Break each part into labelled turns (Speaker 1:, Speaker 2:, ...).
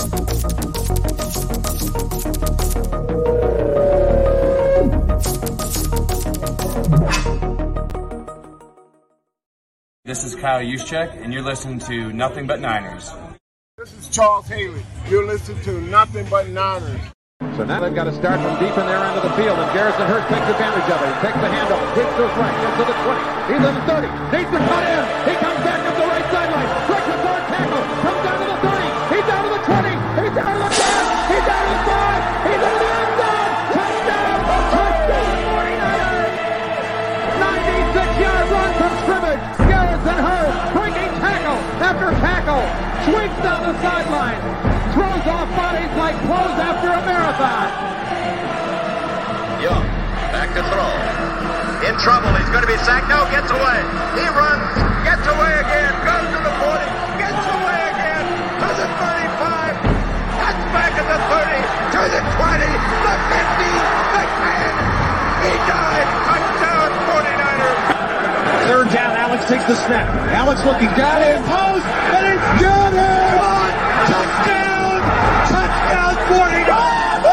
Speaker 1: This is Kyle Juszczyk, and you're listening to Nothing But Niners.
Speaker 2: This is Charles Haley. You're listening to Nothing But Niners.
Speaker 3: So now they've got to start from deep in their end of the field, and Garrison Hearst takes advantage of it. He takes the handoff, sweeps to his right, gets to the 20. He's in the 30, needs to cut in. He comes back tackle, sweeps down the sideline, throws off bodies like clothes after a marathon.
Speaker 4: Young, back to throw. In trouble, he's going to be sacked. No, gets away. He runs, gets away again, goes to the 40, gets away again, to the 35, cuts back at the 30, to the 20, the 50, the 10. He died. Touchdown, 49ers.
Speaker 5: Third down, Alex takes the snap. Alex looking down in post, and it's good. Touchdown! Touchdown, 49ers!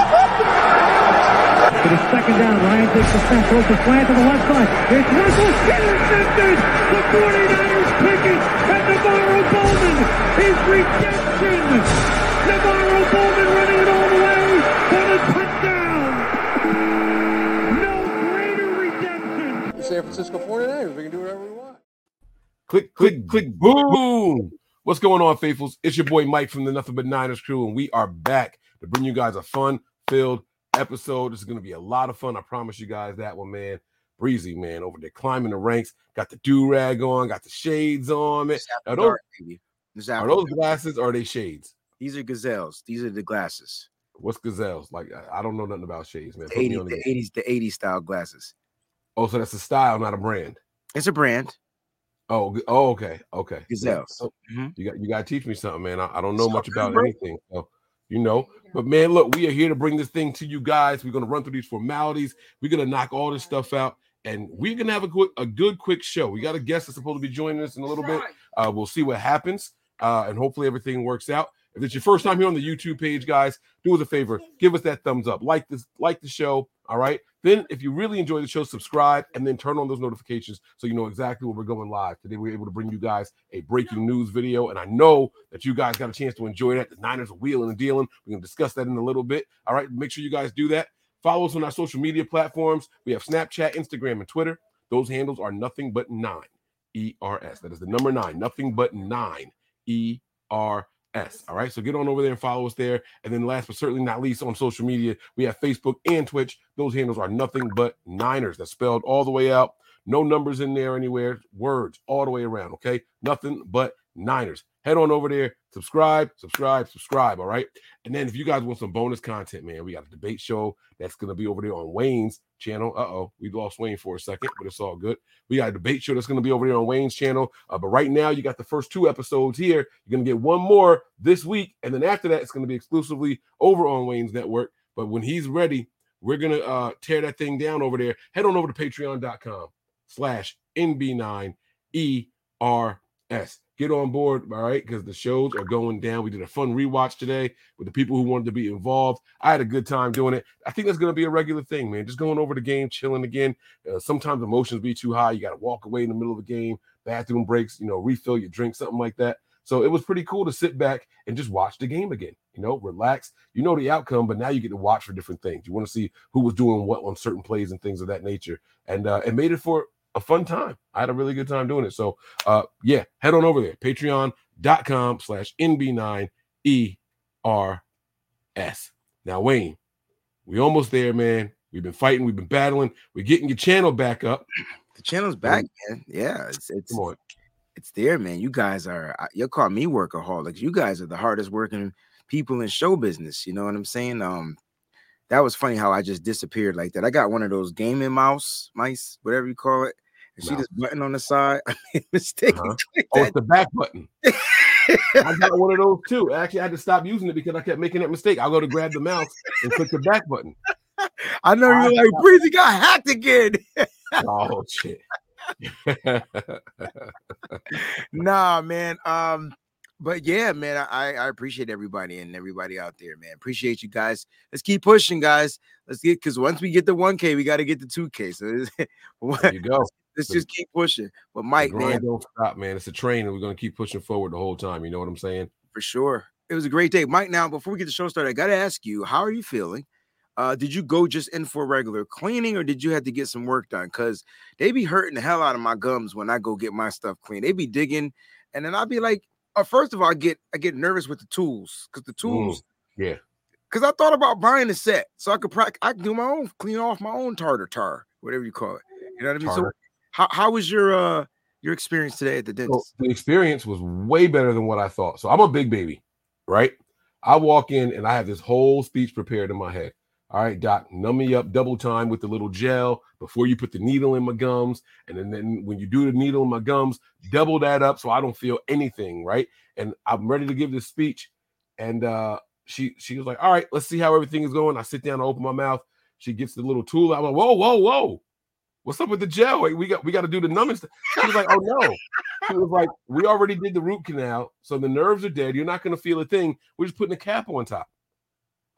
Speaker 6: It is second down. Ryan takes the snap, throws the slant to the left side. It's Russell intercepted. The 49ers pick it, and NaVorro Bowman is redemption. NaVorro Bowman running it all the way for the touchdown. No greater redemption.
Speaker 7: San Francisco 49ers. We can do whatever we want.
Speaker 8: Click, click, click, boom. What's going on, faithfuls? It's your boy Mike from the Nothing But Niners crew, and we are back to bring you guys a fun-filled episode. This is going to be a lot of fun. I promise you guys that one, man. Breezy, man, over there climbing the ranks. Got the do rag on, got the shades on, man.
Speaker 9: It's
Speaker 8: Are those,
Speaker 9: dark, baby.
Speaker 8: Are those glasses or are they shades?
Speaker 9: These are gazelles. These are the glasses.
Speaker 8: What's gazelles? Like, I- I don't know nothing about shades, man.
Speaker 9: The
Speaker 8: Put
Speaker 9: 80s, the
Speaker 8: the-
Speaker 9: 80s, the 80s style glasses.
Speaker 8: Oh, so that's a style, not a brand.
Speaker 9: It's a brand.
Speaker 8: Oh, oh, okay, okay.
Speaker 9: Gazelles.
Speaker 8: So,
Speaker 9: Mhm.
Speaker 8: you got you got to teach me something, man. I, I don't know
Speaker 9: So
Speaker 8: much about
Speaker 9: bro.
Speaker 8: anything, so you know. But man, look, we are here to bring this thing to you guys. We're gonna run through these formalities. We're gonna knock all this stuff out, and we're gonna have a quick, a good, quick show. We got a guest that's supposed to be joining us in a little bit. Uh, we'll see what happens, uh, and hopefully everything works out. If it's your first time here on the YouTube page, guys, do us a favor, give us that thumbs up, like this, like the show. All right. Then, if you really enjoy the show, subscribe and then turn on those notifications so you know exactly when we're going live. Today, we're able to bring you guys a breaking news video, and I know that you guys got a chance to enjoy that. The Niners are wheeling and dealing. We're gonna discuss that in a little bit. All right. Make sure you guys do that. Follow us on our social media platforms. We have Snapchat, Instagram, and Twitter. Those handles are nothing but nine E R S. That is the number nine, nothing but nine E R S. All right. So get on over there and follow us there. And then last but certainly not least on social media, we have Facebook and Twitch. Those handles are nothing but Niners. That's spelled all the way out. No numbers in there anywhere. Words all the way around. Okay. Nothing but Niners. Head on over there, subscribe, subscribe, subscribe. All right. And then if you guys want some bonus content, man, we got a debate show that's going to be over there on Wayne's channel. Uh oh, we lost Wayne for a second, but it's all good. We got a debate show that's going to be over there on Wayne's channel. Uh, but right now, you got the first two episodes here. You're going to get one more this week. And then after that, it's going to be exclusively over on Wayne's network. But when he's ready, we're going to uh, tear that thing down over there. Head on over to patreon.com slash NB9ERS. Get on board, all right? Because the shows are going down. We did a fun rewatch today with the people who wanted to be involved. I had a good time doing it. I think that's going to be a regular thing, man. Just going over the game, chilling again. Uh, sometimes emotions be too high. You got to walk away in the middle of the game, bathroom breaks, you know, refill your drink, something like that. So it was pretty cool to sit back and just watch the game again. You know, relax. You know the outcome, but now you get to watch for different things. You want to see who was doing what on certain plays and things of that nature. And uh, it made it for a fun time. I had a really good time doing it. So uh yeah, head on over there. Patreon.com slash NB9ERS. Now, Wayne, we almost there, man. We've been fighting, we've been battling, we're getting your channel back up.
Speaker 9: The channel's back, man. Yeah, it's it's
Speaker 8: Come on.
Speaker 9: it's there, man. You guys are you'll call me workaholics. You guys are the hardest working people in show business. You know what I'm saying? Um, that was funny how I just disappeared like that. I got one of those gaming mouse, mice, whatever you call it. See this button on the side? I made a mistake.
Speaker 8: Uh-huh. Oh, it's the back button. I got one of those too. Actually, I had to stop using it because I kept making that mistake. I'll go to grab the mouse and click the back button.
Speaker 9: I know you're like, Breezy got hacked again.
Speaker 8: Oh shit.
Speaker 9: nah, man. Um, but yeah, man, I I appreciate everybody and everybody out there, man. Appreciate you guys. Let's keep pushing, guys. Let's get because once we get the 1K, we got to get the 2K. So
Speaker 8: there you go.
Speaker 9: Let's just keep pushing. But Mike, man,
Speaker 8: don't stop, man. It's a train, and we're gonna keep pushing forward the whole time. You know what I'm saying?
Speaker 9: For sure. It was a great day, Mike. Now, before we get the show started, I gotta ask you, how are you feeling? Uh, did you go just in for regular cleaning, or did you have to get some work done? Because they be hurting the hell out of my gums when I go get my stuff clean. They be digging, and then I'll be like, uh, first of all, I get I get nervous with the tools because the tools,
Speaker 8: mm, yeah.
Speaker 9: Because I thought about buying a set so I could practice. I can do my own, clean off my own tartar tar, whatever you call it. You know what I mean? Tartar. So, how how was your uh your experience today at the dentist?
Speaker 8: So the experience was way better than what I thought. So I'm a big baby, right? I walk in and I have this whole speech prepared in my head. All right, doc, numb me up double time with the little gel before you put the needle in my gums. And then, then when you do the needle in my gums, double that up so I don't feel anything, right? And I'm ready to give this speech. And uh she she was like, All right, let's see how everything is going. I sit down, I open my mouth. She gets the little tool. I'm like, whoa, whoa, whoa. What's up with the gel? We got we got to do the numbing. She was like, Oh no. She was like, We already did the root canal, so the nerves are dead. You're not gonna feel a thing. We're just putting a cap on top.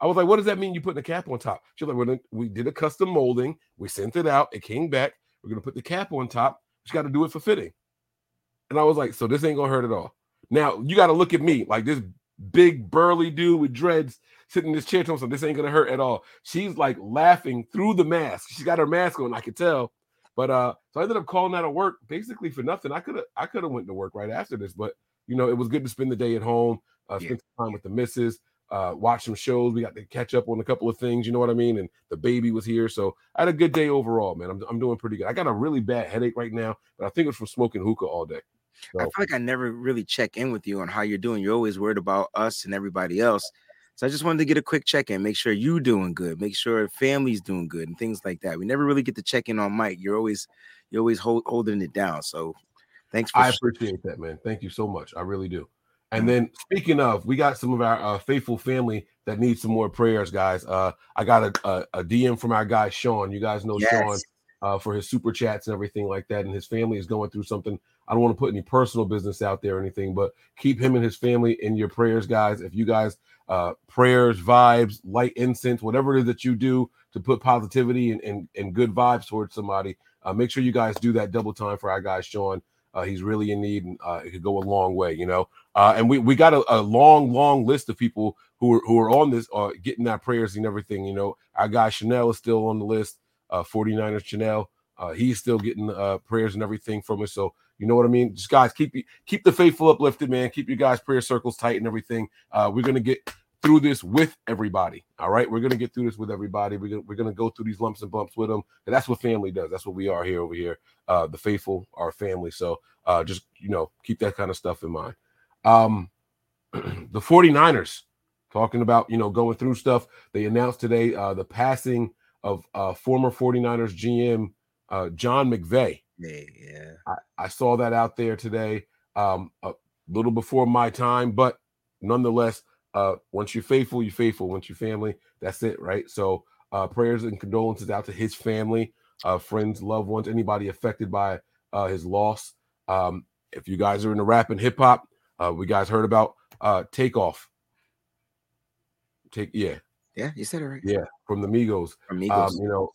Speaker 8: I was like, what does that mean? You putting a cap on top? She's like, well, we did a custom molding. We sent it out. It came back. We're gonna put the cap on top. She got to do it for fitting. And I was like, so this ain't gonna hurt at all. Now you got to look at me like this big burly dude with dreads sitting in this chair. So this ain't gonna hurt at all. She's like laughing through the mask. She got her mask on. I could tell. But uh, so I ended up calling out of work basically for nothing. I could have I could have went to work right after this, but you know it was good to spend the day at home, uh, yeah. spend time with the missus uh, watch some shows. We got to catch up on a couple of things, you know what I mean? And the baby was here. So I had a good day overall, man. I'm, I'm doing pretty good. I got a really bad headache right now, but I think it's from smoking hookah all day.
Speaker 9: So. I feel like I never really check in with you on how you're doing. You're always worried about us and everybody else. So I just wanted to get a quick check in, make sure you're doing good, make sure family's doing good, and things like that. We never really get to check in on Mike. You're always you're always hold, holding it down. So thanks.
Speaker 8: I appreciate that, man. Thank you so much. I really do. And then speaking of, we got some of our uh, faithful family that needs some more prayers, guys. Uh, I got a, a, a, DM from our guy Sean. You guys know yes. Sean uh, for his super chats and everything like that, and his family is going through something. I don't want to put any personal business out there or anything, but keep him and his family in your prayers, guys. If you guys uh, prayers, vibes, light incense, whatever it is that you do to put positivity and, and, and good vibes towards somebody, uh, make sure you guys do that double time for our guy Sean. Uh, he's really in need, and uh, it could go a long way, you know. Uh, and we we got a, a, long, long list of people who are who are on this, uh, getting our prayers and everything. You know, our guy Chanel is still on the list. Uh, 49ers Chanel, uh, he's still getting uh, prayers and everything from us. So you know what I mean. Just guys, keep keep the faithful uplifted, man. Keep your guys' prayer circles tight and everything. Uh, we're gonna get through this with everybody. All right, we're gonna get through this with everybody. We're gonna we're gonna go through these lumps and bumps with them, and that's what family does. That's what we are here over here. Uh, the faithful, our family. So uh, just you know, keep that kind of stuff in mind. Um, the 49ers talking about you know going through stuff. They announced today uh, the passing of uh, former 49ers GM uh, John McVay.
Speaker 9: Yeah,
Speaker 8: I, I saw that out there today. Um, a little before my time, but nonetheless uh, once you're faithful, you're faithful. Once you're family, that's it, right? So, uh, prayers and condolences out to his family, uh, friends, loved ones, anybody affected by uh, his loss. Um, if you guys are in the rap and hip hop, uh, we guys heard about uh, Takeoff. Take yeah,
Speaker 9: yeah, you said it right.
Speaker 8: Yeah, from the Migos.
Speaker 9: From Migos. Um,
Speaker 8: you know,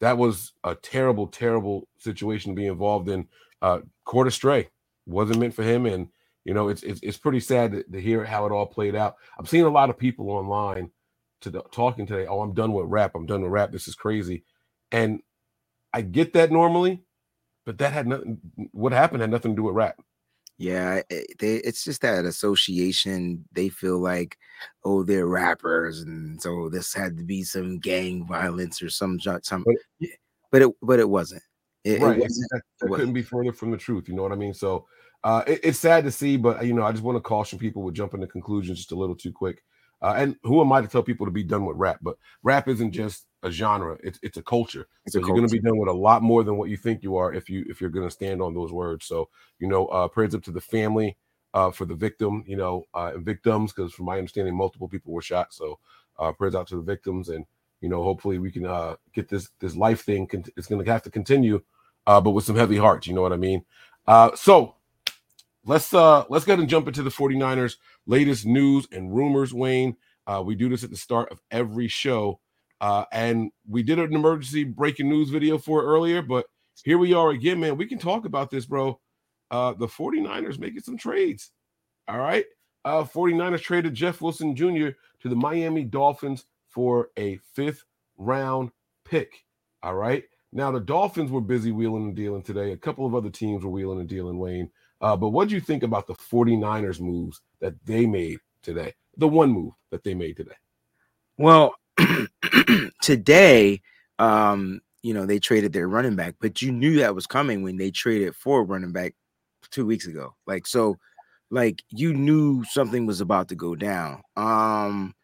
Speaker 8: that was a terrible, terrible situation to be involved in. Uh, Court Astray wasn't meant for him, and you know, it's it's, it's pretty sad to, to, hear how it all played out. I'm seeing a lot of people online to the, talking today. Oh, I'm done with rap. I'm done with rap. This is crazy, and I get that normally, but that had nothing. What happened had nothing to do with rap.
Speaker 9: Yeah, it, they, it's just that association. They feel like, oh, they're rappers, and so this had to be some gang violence or some some. But, but it but it wasn't. It,
Speaker 8: right. It wasn't, that, that couldn't be further from the truth. You know what I mean? So uh, it, it's sad to see, but you know, I just want to caution people with jumping to conclusions just a little too quick. Uh, and who am I to tell people to be done with rap? But rap isn't just a genre; it's it's a culture. It's so a you're going to be done with a lot more than what you think you are if you if you're going to stand on those words. So you know, uh, prayers up to the family uh, for the victim, you know, uh, victims, because from my understanding, multiple people were shot. So uh, prayers out to the victims, and you know, hopefully we can uh, get this this life thing. It's going to have to continue, uh, but with some heavy hearts. You know what I mean? Uh, so let's uh let's go ahead and jump into the 49ers latest news and rumors, Wayne. Uh, we do this at the start of every show. Uh, and we did an emergency breaking news video for it earlier, but here we are again, man. We can talk about this, bro. Uh, the 49ers making some trades. All right. Uh, 49ers traded Jeff Wilson Jr. to the Miami Dolphins for a fifth round pick. All right. Now, the Dolphins were busy wheeling and dealing today. A couple of other teams were wheeling and dealing, Wayne. Uh, but what do you think about the 49ers moves that they made today? The one move that they made today.
Speaker 9: Well, today, um, you know, they traded their running back, but you knew that was coming when they traded for running back two weeks ago. Like, so, like, you knew something was about to go down. Um,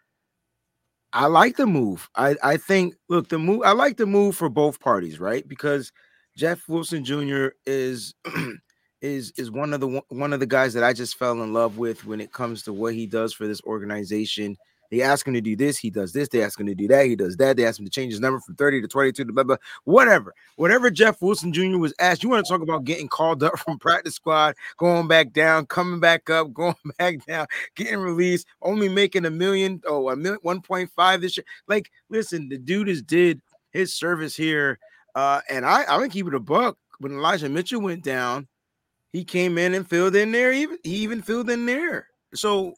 Speaker 9: I like the move. I, I think, look, the move, I like the move for both parties, right? Because Jeff Wilson Jr. is is is one of the one of the guys that I just fell in love with when it comes to what he does for this organization. They ask him to do this, he does this. They ask him to do that, he does that. They ask him to change his number from 30 to 22 to blah, blah, whatever. Whatever Jeff Wilson Jr. was asked, you want to talk about getting called up from practice squad, going back down, coming back up, going back down, getting released, only making a million, oh, a million, 1.5 this year. Like, listen, the dude has did his service here. Uh, and I, I'm gonna keep it a buck. When Elijah Mitchell went down, he came in and filled in there. Even he even filled in there. So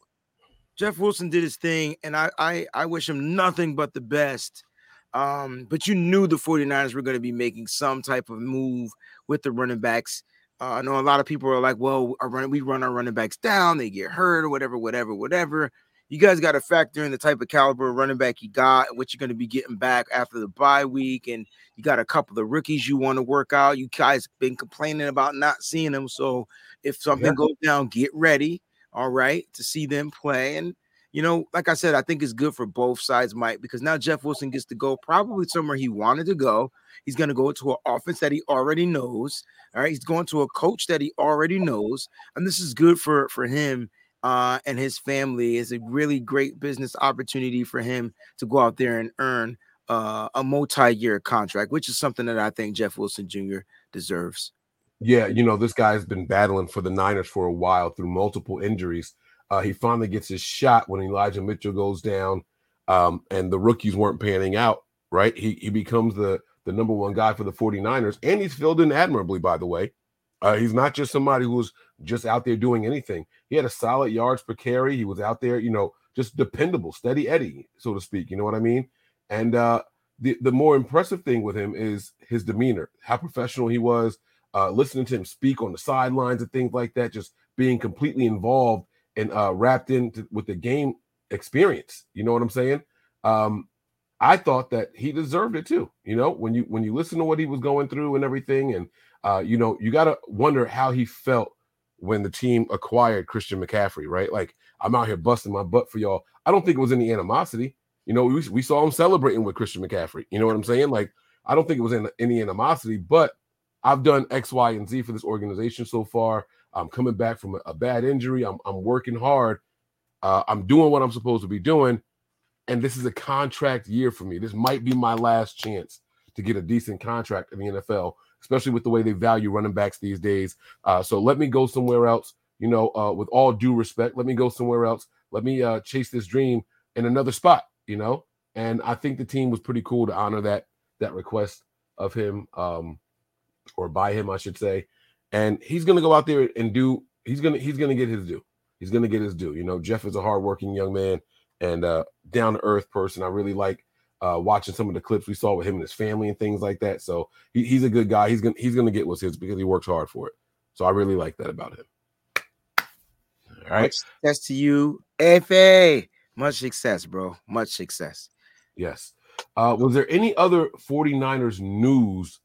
Speaker 9: Jeff Wilson did his thing, and I I, I wish him nothing but the best. Um, but you knew the 49ers were going to be making some type of move with the running backs. Uh, I know a lot of people are like, well, we run our running backs down, they get hurt or whatever, whatever, whatever. You guys got to factor in the type of caliber of running back you got, what you're going to be getting back after the bye week, and you got a couple of rookies you want to work out. You guys been complaining about not seeing them, so if something yeah. goes down, get ready all right, to see them play. And, you know, like I said, I think it's good for both sides, Mike, because now Jeff Wilson gets to go probably somewhere he wanted to go. He's going to go to an offense that he already knows. All right. He's going to a coach that he already knows. And this is good for, for him uh, and his family. is a really great business opportunity for him to go out there and earn uh, a multi-year contract, which is something that I think Jeff Wilson Jr. deserves.
Speaker 8: Yeah, you know, this guy's been battling for the Niners for a while through multiple injuries. Uh, he finally gets his shot when Elijah Mitchell goes down, um, and the rookies weren't panning out, right? He, he becomes the, the number one guy for the 49ers, and he's filled in admirably, by the way. Uh, he's not just somebody who's just out there doing anything. He had a solid yards per carry. He was out there, you know, just dependable, steady Eddie, so to speak. You know what I mean? And uh, the, the more impressive thing with him is his demeanor, how professional he was, uh, listening to him speak on the sidelines and things like that, just being completely involved and uh, wrapped in with the game experience. You know what I'm saying? Um, I thought that he deserved it too. You know, when you when you listen to what he was going through and everything, and uh, you know, you got to wonder how he felt when the team acquired Christian McCaffrey, right? Like I'm out here busting my butt for y'all. I don't think it was any animosity. You know, we, we saw him celebrating with Christian McCaffrey. You know what I'm saying? Like I don't think it was in, any animosity, but I've done X, Y, and Z for this organization so far. I'm coming back from a, a bad injury. I'm, I'm working hard. Uh, I'm doing what I'm supposed to be doing. And this is a contract year for me. This might be my last chance to get a decent contract in the NFL, especially with the way they value running backs these days. Uh, so let me go somewhere else. You know, uh, with all due respect, let me go somewhere else. Let me uh, chase this dream in another spot. You know, and I think the team was pretty cool to honor that that request of him. Um, or by him, I should say. And he's going to go out there and do. He's gonna he's gonna get his due. He's gonna get his due. You know, Jeff is a hardworking young man and uh, down to earth person. I really like uh, watching some of the clips we saw with him and his family and things like that. So he, he's a good guy. He's gonna he's gonna get what's his because he works hard for it. So I really like that about him. All right.
Speaker 9: Success to you, FA. Much success, bro. Much success.
Speaker 8: Yes. Uh, was there any other 49ers news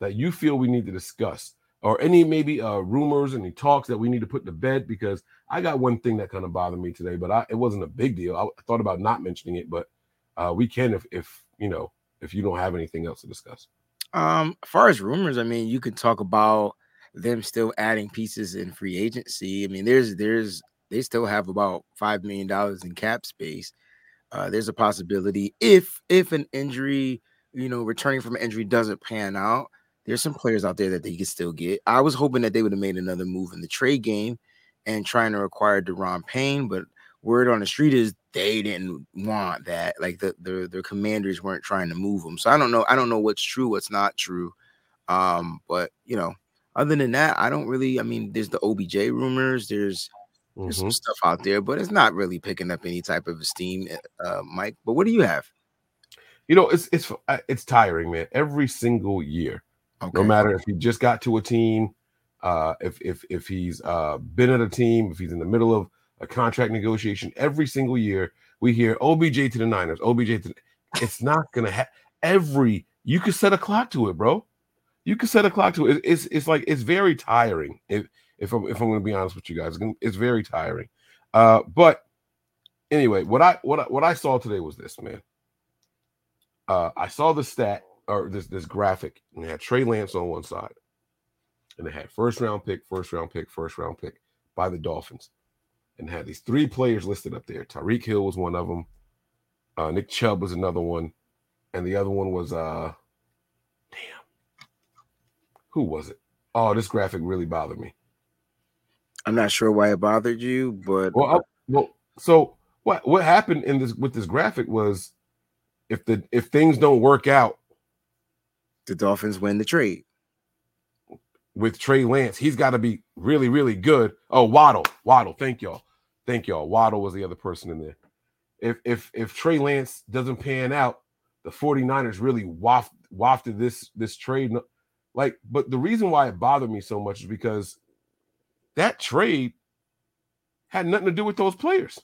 Speaker 8: that you feel we need to discuss or any maybe uh, rumors, any talks that we need to put to bed? Because I got one thing that kind of bothered me today, but I, it wasn't a big deal. I thought about not mentioning it, but uh, we can if, if you know if you don't have anything else to discuss.
Speaker 9: Um, as far as rumors, I mean, you could talk about them still adding pieces in free agency. I mean, there's there's they still have about five million dollars in cap space. Uh, there's a possibility if if an injury, you know, returning from an injury doesn't pan out, there's some players out there that they could still get. I was hoping that they would have made another move in the trade game and trying to acquire Daron Payne, but word on the street is they didn't want that. Like the the their commanders weren't trying to move them. So I don't know. I don't know what's true, what's not true. Um, but you know, other than that, I don't really. I mean, there's the OBJ rumors. There's there's
Speaker 8: Mhm.
Speaker 9: some stuff out there, but it's not really picking up any type of esteem, uh, Mike. But what do you have?
Speaker 8: You know, it's it's uh, it's tiring, man. Every single year,
Speaker 9: Okay.
Speaker 8: no matter if he just got to a team, uh, if if if he's uh been at a team, if he's in the middle of a contract negotiation, every single year we hear OBJ to the Niners, OBJ to. The, it's not gonna have every. You could set a clock to it, bro. You could set a clock to it. It- It's it's like it's very tiring. If if I'm if I'm gonna be honest with you guys, it's it's very tiring. Uh, but anyway, what I what I, what I saw today was this, man. Uh, I saw the stat or this this graphic, and it had Trey Lance on one side, and it had first round pick, first round pick, first round pick by the Dolphins, and had these three players listed up there. Tyreek Hill was one of them. Uh, Nick Chubb was another one, and the other one was uh, damn, who was it? Oh, this graphic really bothered me.
Speaker 9: I'm not sure why it bothered you, but
Speaker 8: Well, I, well, so what what happened in this with this graphic was if the if things don't work out
Speaker 9: the Dolphins win the trade.
Speaker 8: With Trey Lance, he's got to be really really good. Oh, Waddle, Waddle, thank y'all, thank y'all. Waddle was the other person in there. If if if Trey Lance doesn't pan out, the 49ers really waft, wafted this this trade. Like, but the reason why it bothered me so much is because that trade had nothing to do with those players.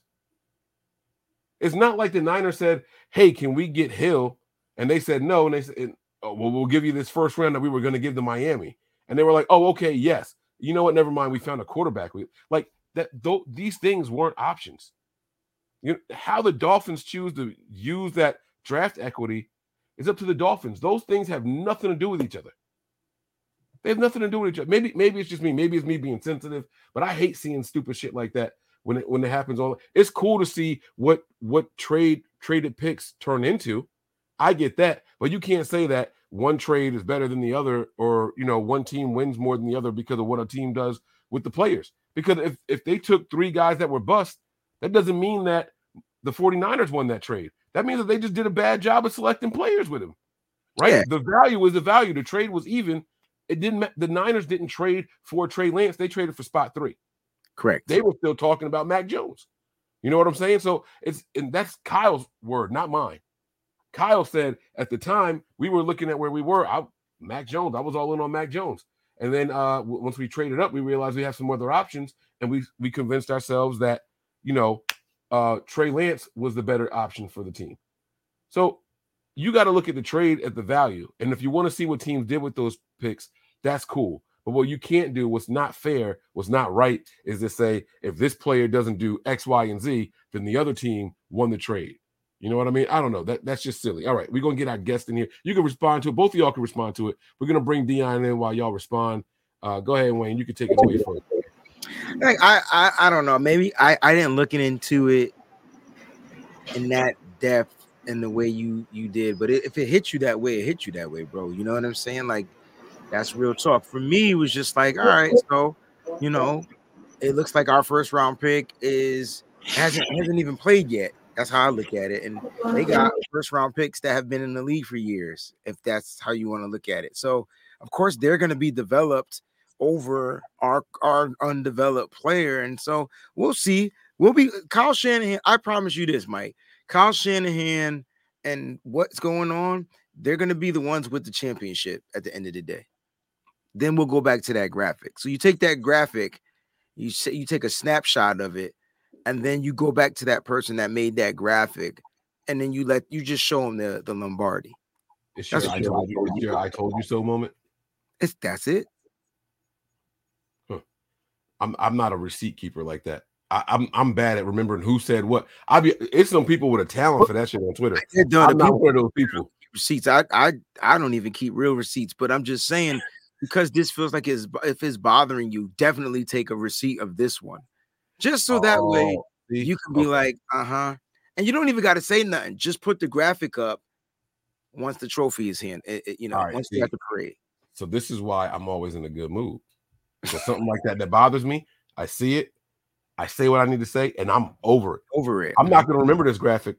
Speaker 8: It's not like the Niners said, "Hey, can we get Hill?" and they said no, and they said, oh, "Well, we'll give you this first round that we were going to give to Miami," and they were like, "Oh, okay, yes." You know what? Never mind. We found a quarterback. We like that. Though these things weren't options. You know, how the Dolphins choose to use that draft equity is up to the Dolphins. Those things have nothing to do with each other. They have nothing to do with each other. Maybe, maybe it's just me. Maybe it's me being sensitive, but I hate seeing stupid shit like that when it when it happens. All it's cool to see what what trade traded picks turn into. I get that, but you can't say that one trade is better than the other, or you know, one team wins more than the other because of what a team does with the players. Because if if they took three guys that were bust, that doesn't mean that the 49ers won that trade. That means that they just did a bad job of selecting players with him. Right?
Speaker 9: Yeah.
Speaker 8: The value is the value. The trade was even. It didn't the Niners didn't trade for Trey Lance, they traded for spot three.
Speaker 9: Correct.
Speaker 8: They were still talking about Mac Jones. You know what I'm saying? So it's and that's Kyle's word, not mine. Kyle said at the time we were looking at where we were. I, Mac Jones, I was all in on Mac Jones. And then uh w- once we traded up, we realized we have some other options, and we we convinced ourselves that you know uh Trey Lance was the better option for the team. So you got to look at the trade at the value, and if you want to see what teams did with those picks, that's cool. But what you can't do, what's not fair, what's not right, is to say if this player doesn't do X, Y, and Z, then the other team won the trade. You know what I mean? I don't know. That that's just silly. All right, we're gonna get our guest in here. You can respond to it. Both of y'all can respond to it. We're gonna bring Dion in while y'all respond. Uh, go ahead, Wayne. You can take it away from.
Speaker 9: Like, I, I I don't know. Maybe I I didn't looking into it in that depth in the way you you did, but if it hit you that way, it hit you that way, bro. You know what I'm saying? Like that's real talk. For me, it was just like, all right, so you know, it looks like our first round pick is hasn't hasn't even played yet. That's how I look at it. And they got first round picks that have been in the league for years, if that's how you want to look at it. So of course they're going to be developed over our our undeveloped player. And so we'll see. We'll be Kyle Shanahan. I promise you this, Mike. Kyle Shanahan and what's going on, they're going to be the ones with the championship at the end of the day. Then we'll go back to that graphic. So you take that graphic, you say you take a snapshot of it, and then you go back to that person that made that graphic, and then you let you just show them the the Lombardi.
Speaker 8: It's your,
Speaker 9: That's
Speaker 8: I told you, your I told you so moment.
Speaker 9: It's that's it.
Speaker 8: I'm I'm not a receipt keeper like that. I, I'm I'm bad at remembering who said what. I be it's some people with a talent for that shit on Twitter.
Speaker 9: Done.
Speaker 8: I'm not
Speaker 9: people-
Speaker 8: one of those people.
Speaker 9: receipts. I I I don't even keep real receipts, but I'm just saying because this feels like it's if it's bothering you, definitely take a receipt of this one, just so that way
Speaker 8: Oh, see?
Speaker 9: you can be
Speaker 8: Okay.
Speaker 9: like, uh huh, and you don't even got to say nothing. Just put the graphic up once the trophy is here. It, it- you know,
Speaker 8: right,
Speaker 9: once
Speaker 8: see.
Speaker 9: you at the parade.
Speaker 8: So this is why I'm always in a good mood. Because something like that that bothers me, I see it, I say what I need to say, and I'm over it.
Speaker 9: Over it.
Speaker 8: I'm
Speaker 9: man.
Speaker 8: not going to remember this graphic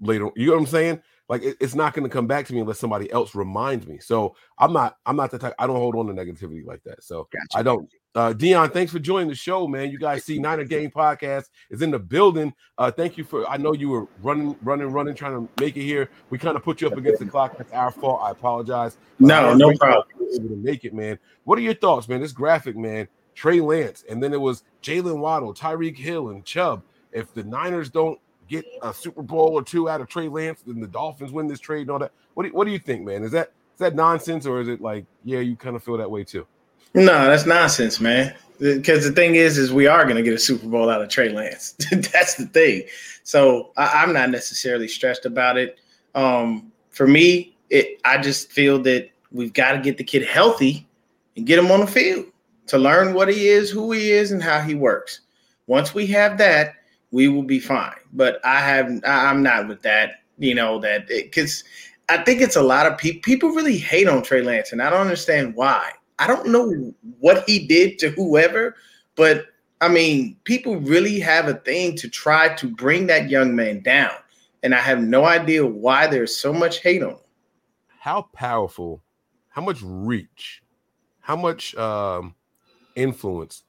Speaker 8: later. You know what I'm saying? Like it- it's not going to come back to me unless somebody else reminds me. So I'm not. I'm not the type. I don't hold on to negativity like that. So
Speaker 9: Gotcha.
Speaker 8: I don't. Uh, Dion, thanks for joining the show, man. You guys see Niner Game Podcast is in the building. Uh, thank you for. I know you were running, running, running, trying to make it here. We kind of put you up against the clock. That's our fault. I apologize.
Speaker 10: No,
Speaker 8: I am
Speaker 10: no problem.
Speaker 8: Able to make it, man. What are your thoughts, man? This graphic, man. Trey Lance, and then it was Jaylen Waddle, Tyreek Hill, and Chubb. If the Niners don't get a Super Bowl or two out of Trey Lance, then the Dolphins win this trade and all that. What do you, what do you think, man? Is that is that nonsense or is it like, yeah, you kind of feel that way too?
Speaker 10: No, that's nonsense, man. Because the thing is, is we are going to get a Super Bowl out of Trey Lance. that's the thing. So I, I'm not necessarily stressed about it. Um, for me, it I just feel that we've got to get the kid healthy and get him on the field to learn what he is, who he is, and how he works. Once we have that, we will be fine. But I have I'm not with that. You know that because I think it's a lot of people. People really hate on Trey Lance, and I don't understand why. I don't know what he did to whoever, but I mean, people really have a thing to try to bring that young man down, and I have no idea why there's so much hate on him.
Speaker 8: How powerful, how much reach, how much um, influence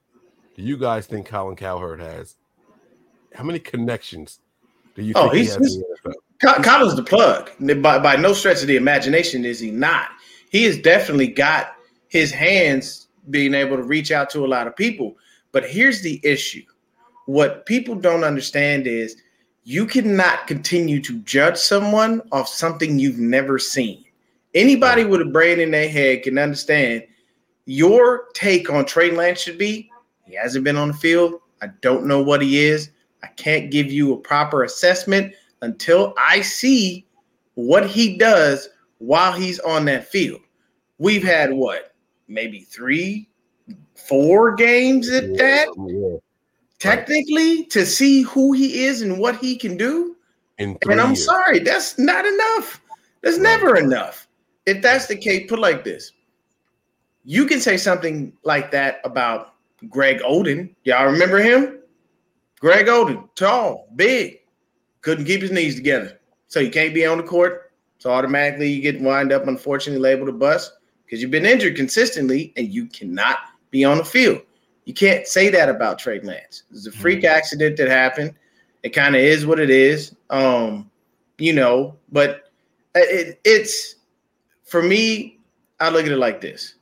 Speaker 8: do you guys think Colin Cowherd has? How many connections do you
Speaker 10: Oh,
Speaker 8: think he
Speaker 10: he's-
Speaker 8: has the NFL?
Speaker 10: Co- Colin's the plug. By, by no stretch of the imagination is he not. He has definitely got his hands being able to reach out to a lot of people. But here's the issue what people don't understand is you cannot continue to judge someone off something you've never seen. Anybody with a brain in their head can understand your take on Trey Lance should be he hasn't been on the field. I don't know what he is. I can't give you a proper assessment until I see what he does while he's on that field. We've had what, maybe three, four games at that, oh,
Speaker 8: Yeah,
Speaker 10: technically, to see who he is and what he can do. And I'm
Speaker 8: years.
Speaker 10: sorry, that's not enough. That's never enough. If that's the case, put like this. You can say something like that about Greg Oden. Y'all remember him? Greg Oden, tall, big, couldn't keep his knees together. So you can't be on the court. So automatically you get wind up, unfortunately, labeled a bust because you've been injured consistently and you cannot be on the field. You can't say that about Trey Lance. It's a freak accident that happened. It kind of is what it is. Um, you know, but it, it's for me, I look at it like this.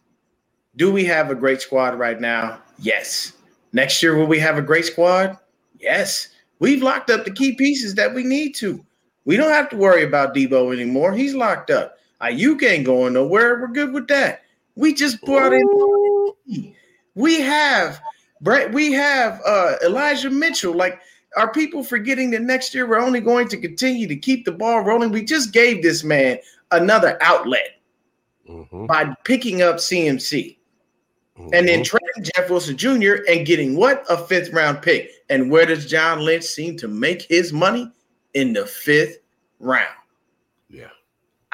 Speaker 10: Do we have a great squad right now? Yes. Next year, will we have a great squad? Yes. We've locked up the key pieces that we need to. We don't have to worry about Debo anymore. He's locked up. Aiyuk ain't going nowhere. We're good with that. We just brought in. We have Brett. We have uh, Elijah Mitchell. Like, are people forgetting that next year we're only going to continue to keep the ball rolling? We just gave this man another outlet
Speaker 8: Mhm,
Speaker 10: by picking up CMC and then
Speaker 8: mhm.
Speaker 10: trading Jeff Wilson Jr. and getting what a fifth round pick. And where does John Lynch seem to make his money in the fifth round?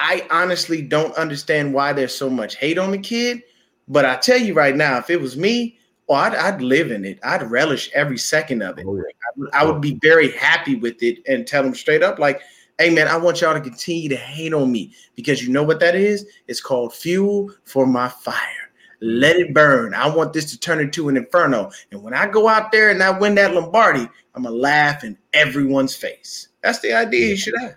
Speaker 10: I honestly don't understand why there's so much hate on the kid. But I tell you right now, if it was me, oh, I'd, I'd live in it. I'd relish every second of it.
Speaker 8: Oh, yeah.
Speaker 10: I would be very happy with it and tell them straight up, like, hey man, I want y'all to continue to hate on me because you know what that is? It's called fuel for my fire. Let it burn. I want this to turn into an inferno. And when I go out there and I win that Lombardi, I'm gonna laugh in everyone's face. That's the idea you should have.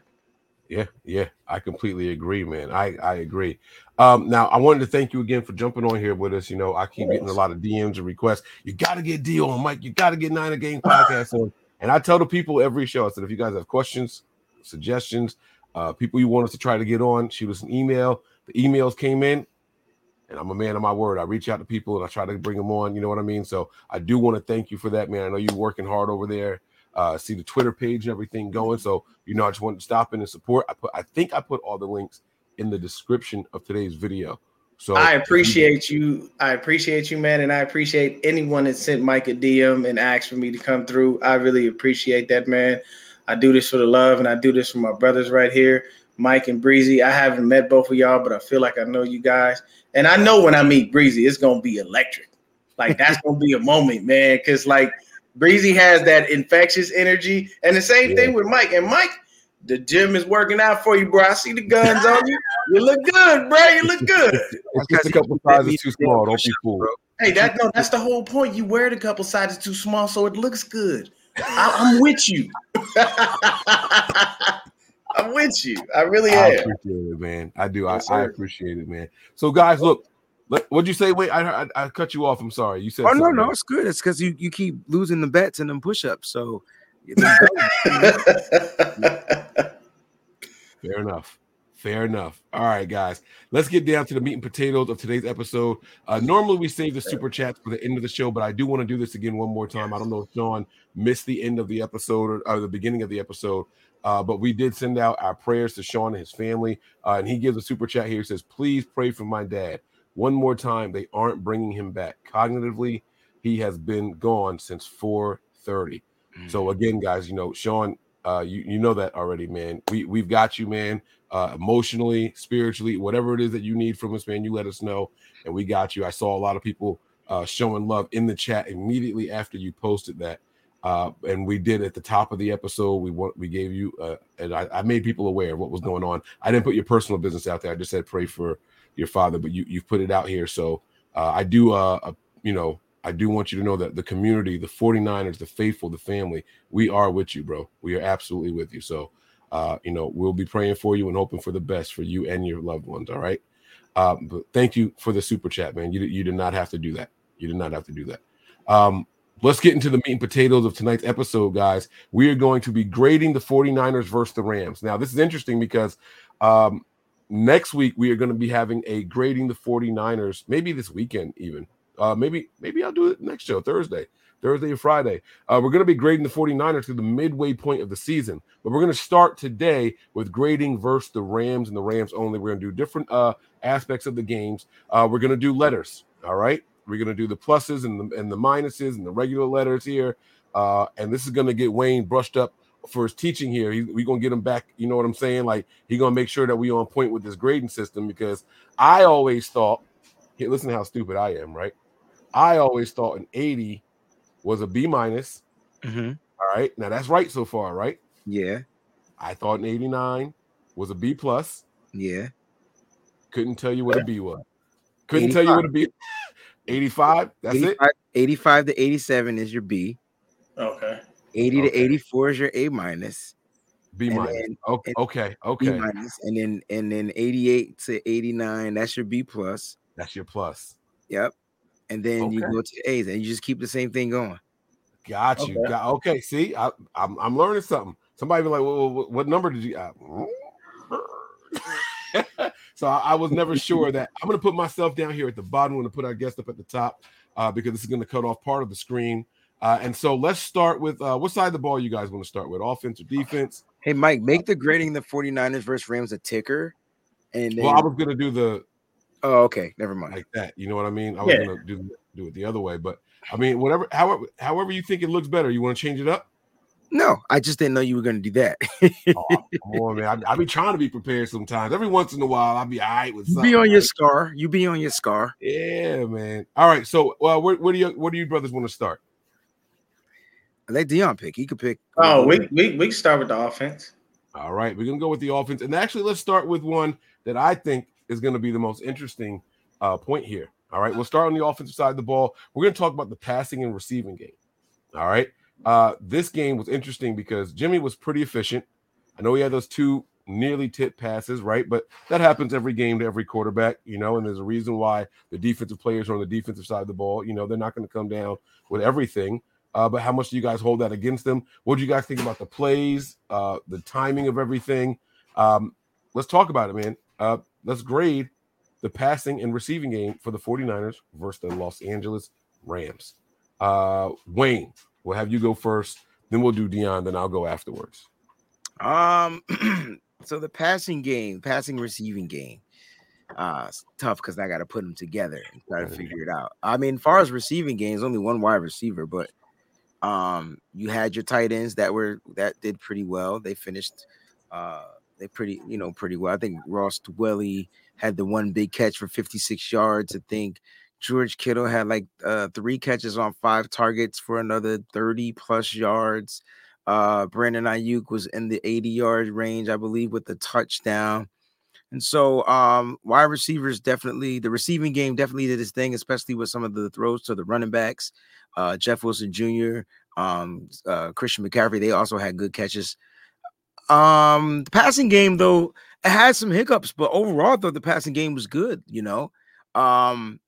Speaker 8: Yeah, yeah, I completely agree, man. I I agree. Um, now I wanted to thank you again for jumping on here with us. You know, I keep getting a lot of DMs and requests. You got to get Dio on, Mike. You got to get Niner Game podcast on. And I tell the people every show, I said, if you guys have questions, suggestions, uh, people you want us to try to get on, shoot us an email. The emails came in, and I'm a man of my word. I reach out to people and I try to bring them on. You know what I mean? So I do want to thank you for that, man. I know you're working hard over there. Uh, see the Twitter page and everything going. So you know, I just want to stop in and support. I put, I think I put all the links in the description of today's video. So
Speaker 10: I appreciate you. I appreciate you, man, and I appreciate anyone that sent Mike a DM and asked for me to come through. I really appreciate that, man. I do this for the love, and I do this for my brothers right here, Mike and Breezy. I haven't met both of y'all, but I feel like I know you guys, and I know when I meet Breezy, it's gonna be electric. Like that's gonna be a moment, man. Because like Breezy has that infectious energy, and the same
Speaker 8: Yeah.
Speaker 10: thing with Mike. And Mike, the gym is working out for you, bro. I see the guns on you. You look good, bro. You look good.
Speaker 8: It's just a couple sizes too small. Don't be fooled.
Speaker 10: Hey, that no, that's the whole point. You wear it a couple sizes too small, so it looks good. I, I'm with you. I'm with you. I really
Speaker 8: I
Speaker 10: am.
Speaker 8: appreciate it, man. I do.
Speaker 10: Yes,
Speaker 8: I, I appreciate it, man. So, guys, look. Let- What'd you say? Wait, I, I I cut you off. I'm sorry. You said.
Speaker 9: Oh no,
Speaker 8: something.
Speaker 9: no, it's good. It's because you you keep losing the bets and them push-ups. So
Speaker 8: Fair enough. Fair enough. All right, guys. Let's get down to the meat and potatoes of today's episode. Uh, normally, we save the super chats for the end of the show, but I do want to do this again one more time. I don't know if Sean missed the end of the episode or, or the beginning of the episode, uh, but we did send out our prayers to Sean and his family. Uh, and he gives a super chat here. He says, Please pray for my dad. One more time, they aren't bringing him back. Cognitively, he has been gone since 4:30. So again, guys, you know, Sean, uh, you you know that already, man. We we've got you, man. Uh, emotionally, spiritually, whatever it is that you need from us, man, you let us know, and we got you. I saw a lot of people uh, showing love in the chat immediately after you posted that, uh, and we did at the top of the episode. We want we gave you, uh, and I, I made people aware of what was going on. I didn't put your personal business out there. I just said pray for your father, but you you've put it out here, so uh, I do, uh, uh, you know. I do want you to know that the community, the 49ers, the faithful, the family, we are with you, bro. We are absolutely with you. So, uh, you know, we'll be praying for you and hoping for the best for you and your loved ones. All right. Uh, but thank you for the super chat, man. You, did- you did not have to do that. You did not have to do that. Um, let's get into the meat and potatoes of tonight's episode, guys. We are going to be grading the 49ers versus the Rams. Now, this is interesting because um, next week we are going to be having a grading the 49ers, maybe this weekend, even. Uh, maybe maybe I'll do it next show, Thursday, Thursday or Friday. Uh, we're going to be grading the 49ers to the midway point of the season, but we're going to start today with grading versus the Rams and the Rams only. We're going to do different uh, aspects of the games. Uh, we're going to do letters. All right. We're going to do the pluses and the, and the minuses and the regular letters here. Uh, and this is going to get Wayne brushed up for his teaching here. He, we going to get him back. You know what I'm saying? Like, he going to make sure that we on point with this grading system because I always thought, hey, listen to how stupid I am, right? I always thought an 80 was a B minus.
Speaker 9: Mhm.
Speaker 8: All right. Now that's right so far, right?
Speaker 9: yeah,
Speaker 8: I thought an 89 was a B plus.
Speaker 9: yeah.
Speaker 8: Couldn't tell you what a B was. Couldn't tell you what a B. 85. That's it.
Speaker 9: 85, 85 to 87 is your B.
Speaker 10: Okay.
Speaker 9: 80 to 84 is your A minus.
Speaker 8: B minus.
Speaker 9: then-
Speaker 8: Okay. Okay.
Speaker 9: B
Speaker 8: Okay.
Speaker 9: minus, and then and then 88 to 89, that's your B plus.
Speaker 8: That's your plus.
Speaker 9: Yep. And then you go to A's and you just keep the same thing going.
Speaker 8: Got you.
Speaker 10: Okay.
Speaker 8: Got, okay. See, I, I'm, I'm learning something. Somebody be like, well, what, what number did you? Uh, so I, I was never sure that I'm going to put myself down here at the bottom. I'm going to put our guest up at the top uh, because this is going to cut off part of the screen. Uh, and so let's start with uh, what side of the ball you guys want to start with? Offense or defense?
Speaker 9: Hey Mike, make the grading the 49ers versus Rams a ticker. And then
Speaker 8: Well, I was going to do the
Speaker 9: oh okay, never mind.
Speaker 8: like that. You know what I mean? I was
Speaker 10: Yeah.
Speaker 8: going to do do it the other way, but I mean, whatever, however, however you think it looks better. You want to change it up?
Speaker 9: No, I just didn't know you were gonna do that.
Speaker 8: Oh, on, man. I, I be trying to be prepared sometimes. Every once in a while, I'll be all right with
Speaker 9: you
Speaker 8: something.
Speaker 9: be on your scar. You be on your scar.
Speaker 8: Yeah, man. All right. So, well, where, where do you where do you brothers want to start?
Speaker 9: Let Dion pick. He could pick.
Speaker 10: Oh, we we we can start with the offense.
Speaker 8: All right, we're gonna go with the offense, and actually, let's start with one that I think is going to be the most interesting uh, point here. All right, we'll start on the offensive side of the ball. We're going to talk about the passing and receiving game. All right, uh, this game was interesting because Jimmy was pretty efficient. I know he had those two nearly tip passes, right? But that happens every game to every quarterback, you know. And there's a reason why the defensive players are on the defensive side of the ball. You know, they're not going to come down with everything. Uh, but how much do you guys hold that against them? What do you guys think about the plays, uh, the timing of everything? Um, let's talk about it, man. Uh, let's grade the passing and receiving game for the 49ers versus the Los Angeles Rams. Uh, Wayne, we'll have you go first, then we'll do Dion, then I'll go afterwards.
Speaker 9: Um, so the passing game, passing receiving game, uh, it's tough because I got to put them together and try to figure it out. I mean, as far as receiving games, only one wide receiver, but um, you had your tight ends that were that did pretty well. They finished, uh, they pretty you know pretty well. I think Ross Dwelley had the one big catch for 56 yards. I think George Kittle had like uh, three catches on five targets for another 30 plus yards. Uh, Brandon Aiyuk was in the 80 yard range, I believe, with the touchdown. And so, um, wide receivers definitely, the receiving game definitely did his thing, especially with some of the throws to the running backs. Uh, Jeff Wilson Jr., um, uh, Christian McCaffrey, they also had good catches. Um, the passing game, though, it had some hiccups, but overall, I thought the passing game was good. You know, um,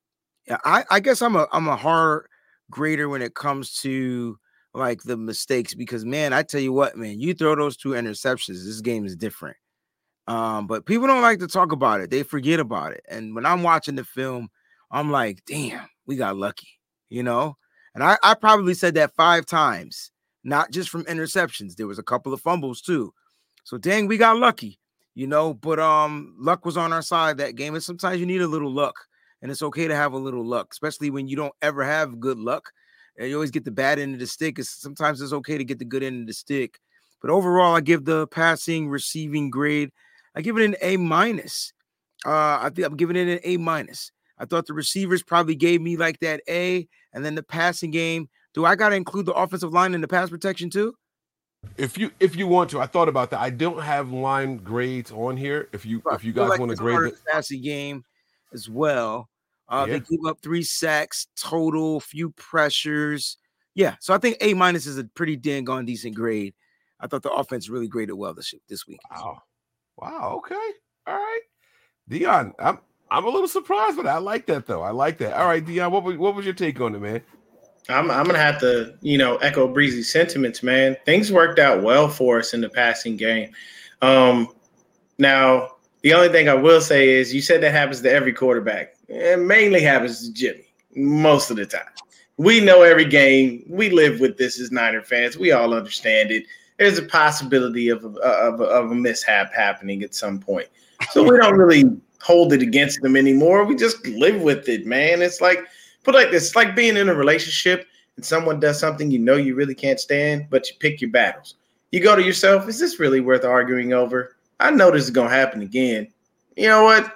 Speaker 9: I, I guess I'm a I'm a hard grader when it comes to like the mistakes because man, I tell you what, man, you throw those two interceptions, this game is different. Um, but people don't like to talk about it, they forget about it. And when I'm watching the film, I'm like, damn, we got lucky, you know. And I, I probably said that five times, not just from interceptions. There was a couple of fumbles too. So dang, we got lucky, you know. But um, luck was on our side that game, and sometimes you need a little luck and it's okay to have a little luck, especially when you don't ever have good luck. And you always get the bad end of the stick. Sometimes it's okay to get the good end of the stick. But overall, I give the passing receiving grade, I give it an A minus. Uh, I think I'm giving it an A minus. I thought the receivers probably gave me like that A, and then the passing game. Do I got to include the offensive line in the pass protection too?
Speaker 8: If you if you want to, I thought about that. I don't have line grades on here. If you if you guys like want to grade
Speaker 9: the passing game, as well. Uh, yeah. They gave up three sacks total, few pressures. Yeah, so I think A minus is a pretty dang on decent grade. I thought the offense really graded well this this week.
Speaker 8: Wow, wow, okay, all right, Dion. I'm I'm a little surprised, but I like that though. I like that. All right, Dion, what was what was your take on it, man?
Speaker 10: I'm I'm gonna have to you know echo Breezy's sentiments, man. Things worked out well for us in the passing game. Um, now the only thing I will say is you said that happens to every quarterback. It mainly happens to Jimmy most of the time. We know every game. We live with this as Niner fans. We all understand it. There's a possibility of a, of, a, of a mishap happening at some point. So we don't really hold it against them anymore. We just live with it, man. It's like put like this, it's like being in a relationship and someone does something you know you really can't stand, but you pick your battles. You go to yourself, is this really worth arguing over? I know this is gonna happen again. You know what?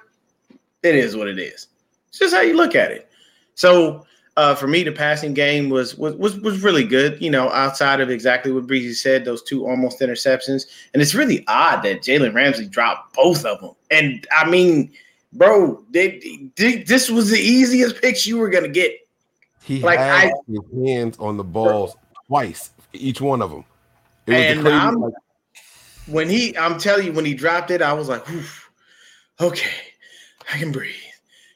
Speaker 10: It is what it is. It's just how you look at it. So uh, for me, the passing game was, was was was really good. You know, outside of exactly what Breezy said, those two almost interceptions, and it's really odd that Jalen Ramsey dropped both of them. And I mean, bro, they, they, this was the easiest picks you were gonna get.
Speaker 8: He like had I, his hands on the balls twice, each one of them.
Speaker 10: It and like, when he, I'm telling you, when he dropped it, I was like, okay, I can breathe.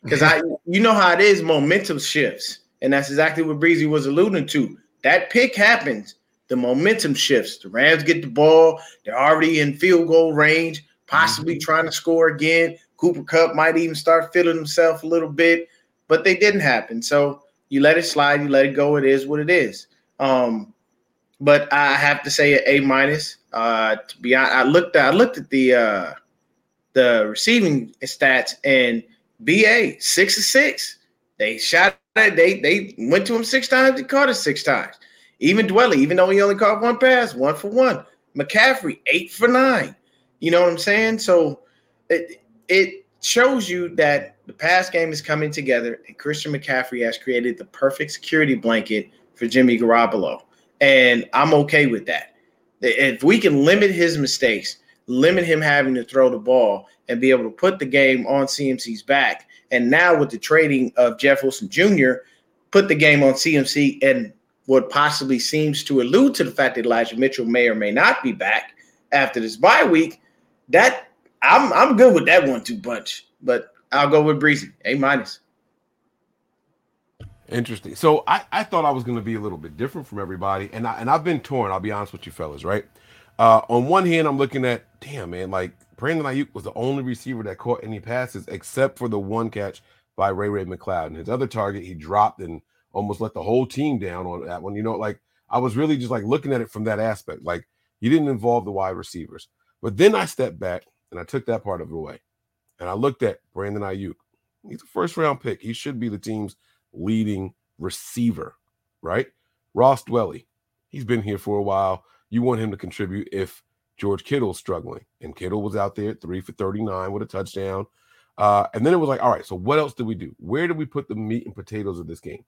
Speaker 10: Because I, you know how it is, momentum shifts, and that's exactly what Breezy was alluding to. That pick happens, the momentum shifts. The Rams get the ball, they're already in field goal range, possibly mm-hmm. trying to score again. Cooper Kupp might even start feeling himself a little bit, but they didn't happen. So you let it slide, you let it go. It is what it is. Um, but I have to say A minus. Uh, to be honest, I looked I looked at the uh, the receiving stats and BA six to six. They shot. They they went to him six times. He caught it six times. Even Dwelley, even though he only caught one pass, one for one. McCaffrey eight for nine. You know what I'm saying? So it it shows you that the pass game is coming together, and Christian McCaffrey has created the perfect security blanket for Jimmy Garoppolo, and I'm okay with that. If we can limit his mistakes, limit him having to throw the ball, and be able to put the game on CMC's back, and now with the trading of Jeff Wilson Jr., put the game on CMC and what possibly seems to allude to the fact that Elijah Mitchell may or may not be back after this bye week. That I'm I'm good with that one two bunch, but I'll go with Breezy A minus.
Speaker 8: Interesting. So I, I thought I was going to be a little bit different from everybody, and I and I've been torn. I'll be honest with you, fellas. Right. Uh, on one hand, I'm looking at damn man, like Brandon Aiyuk was the only receiver that caught any passes except for the one catch by Ray Ray McCloud, and his other target he dropped and almost let the whole team down on that one. You know, like I was really just like looking at it from that aspect. Like you didn't involve the wide receivers, but then I stepped back and I took that part of it away, and I looked at Brandon Aiyuk. He's a first round pick. He should be the team's leading receiver, right? Ross Dwelley. he's been here for a while. You want him to contribute if George Kittle's struggling. And Kittle was out there three for 39 with a touchdown. Uh, and then it was like, all right, so what else did we do? Where did we put the meat and potatoes of this game?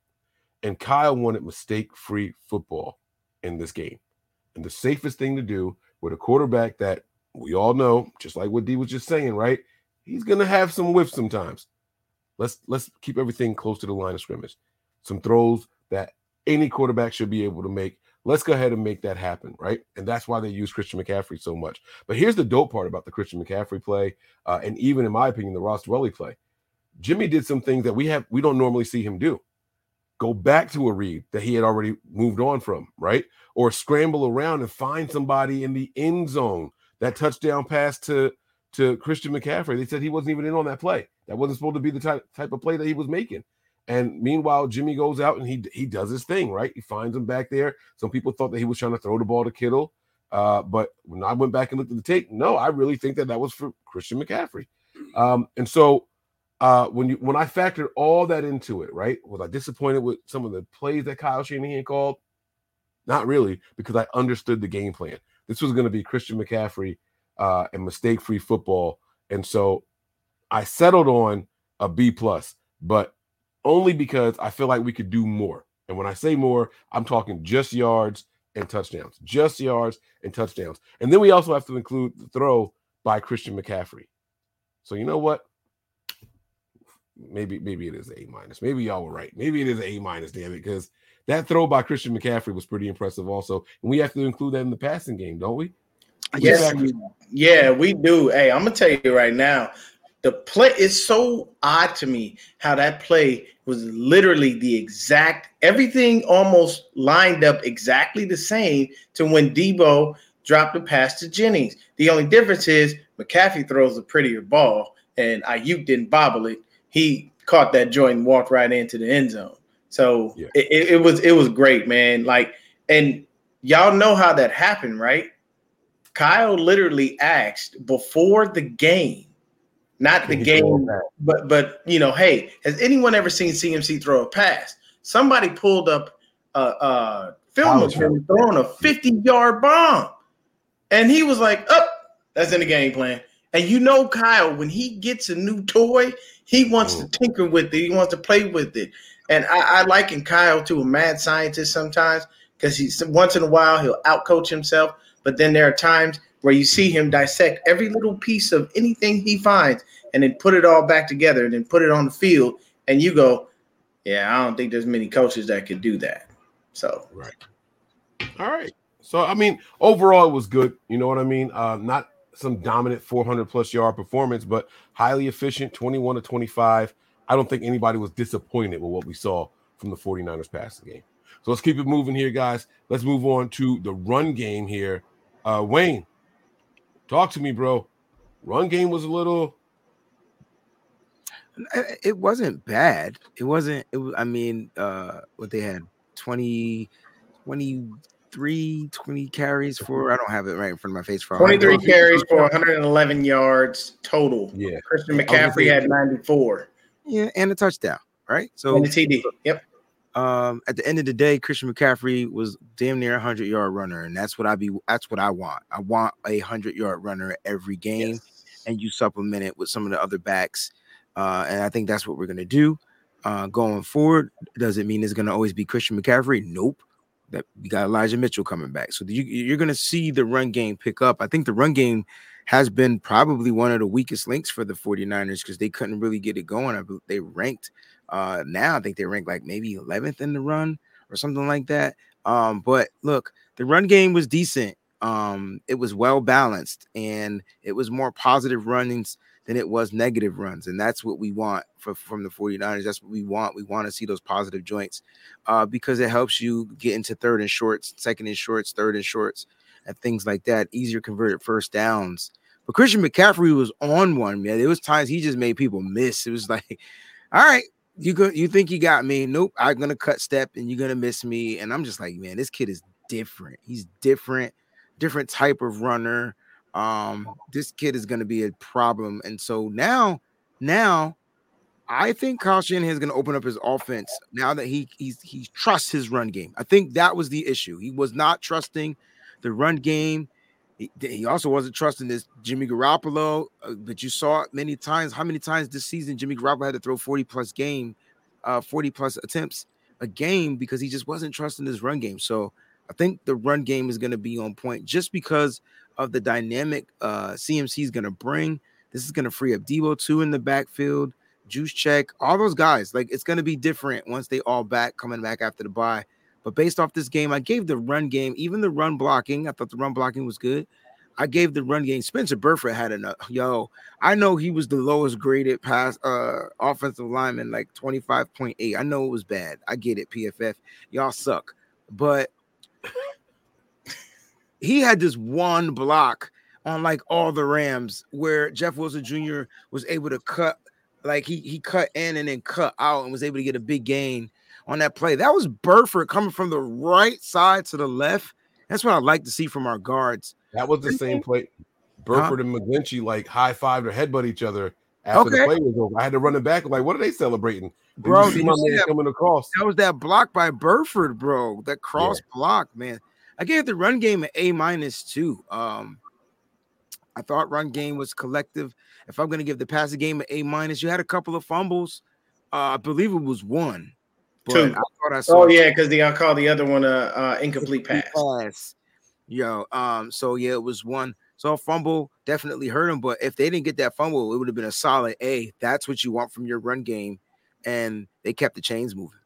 Speaker 8: And Kyle wanted mistake free football in this game. And the safest thing to do with a quarterback that we all know, just like what D was just saying, right? He's gonna have some whiffs sometimes. Let's let's keep everything close to the line of scrimmage. Some throws that any quarterback should be able to make. Let's go ahead and make that happen, right? And that's why they use Christian McCaffrey so much. But here's the dope part about the Christian McCaffrey play, uh, and even in my opinion, the Ross Dwelley play. Jimmy did some things that we have we don't normally see him do. Go back to a read that he had already moved on from, right? Or scramble around and find somebody in the end zone. That touchdown pass to to Christian McCaffrey. They said he wasn't even in on that play. That wasn't supposed to be the type, type of play that he was making. And meanwhile, Jimmy goes out and he he does his thing, right? He finds him back there. Some people thought that he was trying to throw the ball to Kittle, uh, but when I went back and looked at the tape, no, I really think that that was for Christian McCaffrey. Um, and so uh, when you when I factored all that into it, right? Was I disappointed with some of the plays that Kyle Shanahan called? Not really, because I understood the game plan. This was going to be Christian McCaffrey uh, and mistake-free football, and so I settled on a B plus, but only because I feel like we could do more. And when I say more, I'm talking just yards and touchdowns, just yards and touchdowns. And then we also have to include the throw by Christian McCaffrey. So you know what? Maybe maybe it is A minus. Maybe y'all were right. Maybe it is A minus, damn it, because that throw by Christian McCaffrey was pretty impressive also. And we have to include that in the passing game, don't we?
Speaker 10: Yes, yeah, we do. Hey, I'm gonna tell you right now, the play is so odd to me how that play was literally the exact everything almost lined up exactly the same to when Debo dropped the pass to Jennings. The only difference is McCaffrey throws a prettier ball and Aiyuk didn't bobble it. He caught that joint and walked right into the end zone. So yeah. it, it was it was great, man. Like, and y'all know how that happened, right? Kyle literally asked before the game not the game, but but you know, hey, has anyone ever seen CMC throw a pass? Somebody pulled up a, a film of him throwing a 50 yard bomb, and he was like, "Up, oh, that's in the game plan." And you know, Kyle, when he gets a new toy, he wants to tinker with it. He wants to play with it. And I, I liken Kyle to a mad scientist sometimes because he's once in a while he'll outcoach himself, but then there are times where you see him dissect every little piece of anything he finds and then put it all back together and then put it on the field and you go yeah i don't think there's many coaches that could do that. So
Speaker 8: right. All right. So i mean overall it was good. You know what i mean? Uh not some dominant 400 plus yard performance but highly efficient 21 to 25 i don't think anybody was disappointed with what we saw from the 49ers passing game. So let's keep it moving here guys. Let's move on to the run game here. Uh wayne Talk to me, bro. Run game was a little.
Speaker 9: It wasn't bad. It wasn't. It was, I mean, uh, what they had 20, 23, 20 carries for. I don't have it right in front of my face. For
Speaker 10: 23 carries for 111 yards total. Yeah. Christian McCaffrey had 94.
Speaker 9: Yeah, and a touchdown, right? So
Speaker 10: and a TD. Yep
Speaker 9: um, at the end of the day, Christian McCaffrey was damn near a hundred yard runner, and that's what I be. That's what I want. I want a hundred yard runner every game, yes. and you supplement it with some of the other backs, uh, and I think that's what we're gonna do uh, going forward. Does it mean it's gonna always be Christian McCaffrey? Nope. That we got Elijah Mitchell coming back, so you, you're gonna see the run game pick up. I think the run game has been probably one of the weakest links for the 49ers because they couldn't really get it going. They ranked uh, now I think they rank like maybe 11th in the run or something like that. Um, but look, the run game was decent. Um, it was well balanced and it was more positive runnings than it was negative runs. And that's what we want for, from the 49ers. That's what we want. We want to see those positive joints uh, because it helps you get into third and shorts, second and shorts, third and shorts, and things like that. Easier converted first downs. But Christian McCaffrey was on one, man. It was times he just made people miss. It was like, all right, you go you think you got me nope i'm gonna cut step and you're gonna miss me. And i'm just like man this kid is different. He's different different type of runner. Um this kid is gonna be a problem. And so now now i think Kyle Shanahan is gonna open up his offense now that he he's he trusts his run game. I think that was the issue. He was not trusting the run game He, he also wasn't trusting this Jimmy Garoppolo, uh, but you saw many times. How many times this season Jimmy Garoppolo had to throw 40 plus game, uh, 40 plus attempts a game because he just wasn't trusting his run game. So I think the run game is going to be on point just because of the dynamic uh, CMC is going to bring. This is going to free up Debo too in the backfield, Juszczyk, all those guys. Like it's going to be different once they all back coming back after the bye. But based off this game, I gave the run game, even the run blocking. I thought the run blocking was good. I gave the run game. Spencer Burford had enough. Yo, I know he was the lowest graded pass uh offensive lineman, like 25.8. I know it was bad. I get it, PFF. Y'all suck. But he had this one block on like all the Rams where Jeff Wilson Jr. was able to cut, like he he cut in and then cut out and was able to get a big gain on that play. That was Burford coming from the right side to the left. That's what I like to see from our guards.
Speaker 8: That was the same play. Burford huh? and McGlinchey like high fived or headbutt each other after okay. the play was over. I had to run it back. Like, what are they celebrating?
Speaker 9: Bro, you see my man that, coming across. That was that block by Burford, bro. That cross yeah. block, man. I gave the run game an A minus too. Um, I thought run game was collective. If I'm going to give the passing game an A minus, you had a couple of fumbles. Uh, I believe it was one.
Speaker 10: Two. I thought I oh yeah, because they I call the other one a uh, incomplete pass.
Speaker 9: pass. Yo, um, so yeah, it was one. So a fumble definitely hurt him, but if they didn't get that fumble, it would have been a solid A. That's what you want from your run game, and they kept the chains moving.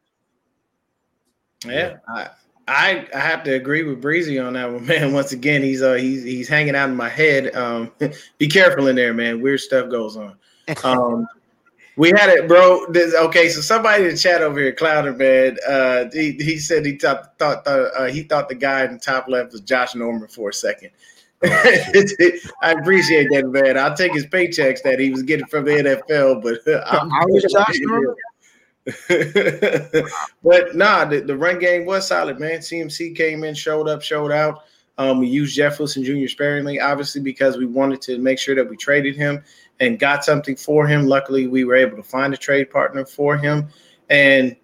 Speaker 10: Yeah, I, I, I have to agree with Breezy on that one, man. Once again, he's uh he's he's hanging out in my head. Um, be careful in there, man. Weird stuff goes on. Um, we had it, bro. This, okay, so somebody in the chat over here, Clouder man, uh, he, he said he thought thought uh, he thought the guy in the top left was Josh Norman for a second. Oh, I appreciate that, man. I'll take his paychecks that he was getting from the NFL, but I'm I was Josh Norman. but nah, the, the run game was solid, man. CMC came in, showed up, showed out. Um, we used Jeff Wilson Jr. sparingly, obviously, because we wanted to make sure that we traded him and got something for him. Luckily, we were able to find a trade partner for him. And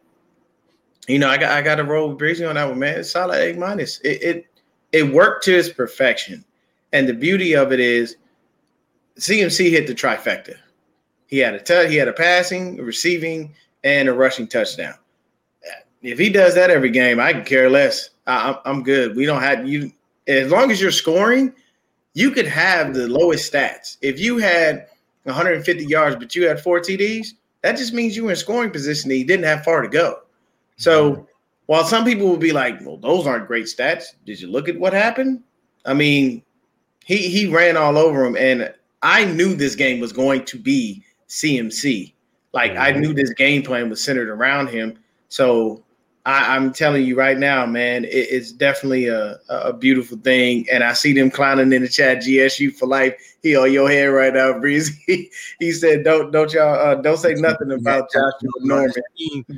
Speaker 10: you know, I got I got to roll with breezy on that one, man. It's solid A minus. It, it it worked to its perfection. And the beauty of it is CMC hit the trifecta. He had a t- he had a passing, a receiving, and a rushing touchdown. If he does that every game, I can care less. I, I'm good. We don't have you as long as you're scoring. You could have the lowest stats. If you had 150 yards, but you had four TDs, that just means you were in scoring position and you didn't have far to go. So while some people will be like, well, those aren't great stats, did you look at what happened? I mean, he he ran all over him, and I knew this game was going to be CMC. Like I mm-hmm. knew this game plan was centered around him. So I, am telling you right now, man, it, it's definitely a, a beautiful thing. And I see them clowning in the chat, GSU for life. He on your head right now, Breezy. he said, "Don't don't y'all uh, don't say nothing about Joshua Norman."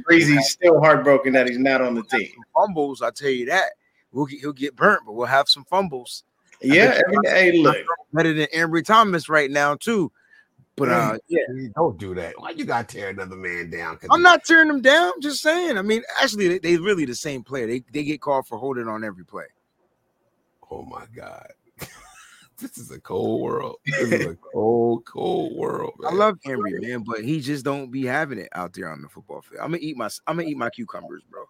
Speaker 10: Breezy's still heartbroken that he's not on the team.
Speaker 9: Fumbles, I tell you that. We'll get, he'll get burnt, but we'll have some fumbles.
Speaker 10: Yeah, hey, look,
Speaker 9: better than Ambry Thomas right now too. But uh, yeah,
Speaker 8: don't do that. Why you gotta tear another man down?
Speaker 9: I'm not tearing them down. Just saying. I mean, actually, they, they really the same player. They they get called for holding on every play.
Speaker 8: Oh my god. this is a cold world. This is a cold, cold world.
Speaker 9: Man. I love Henry, man, but he just don't be having it out there on the football field. I'm gonna eat my I'm gonna eat my cucumbers, bro.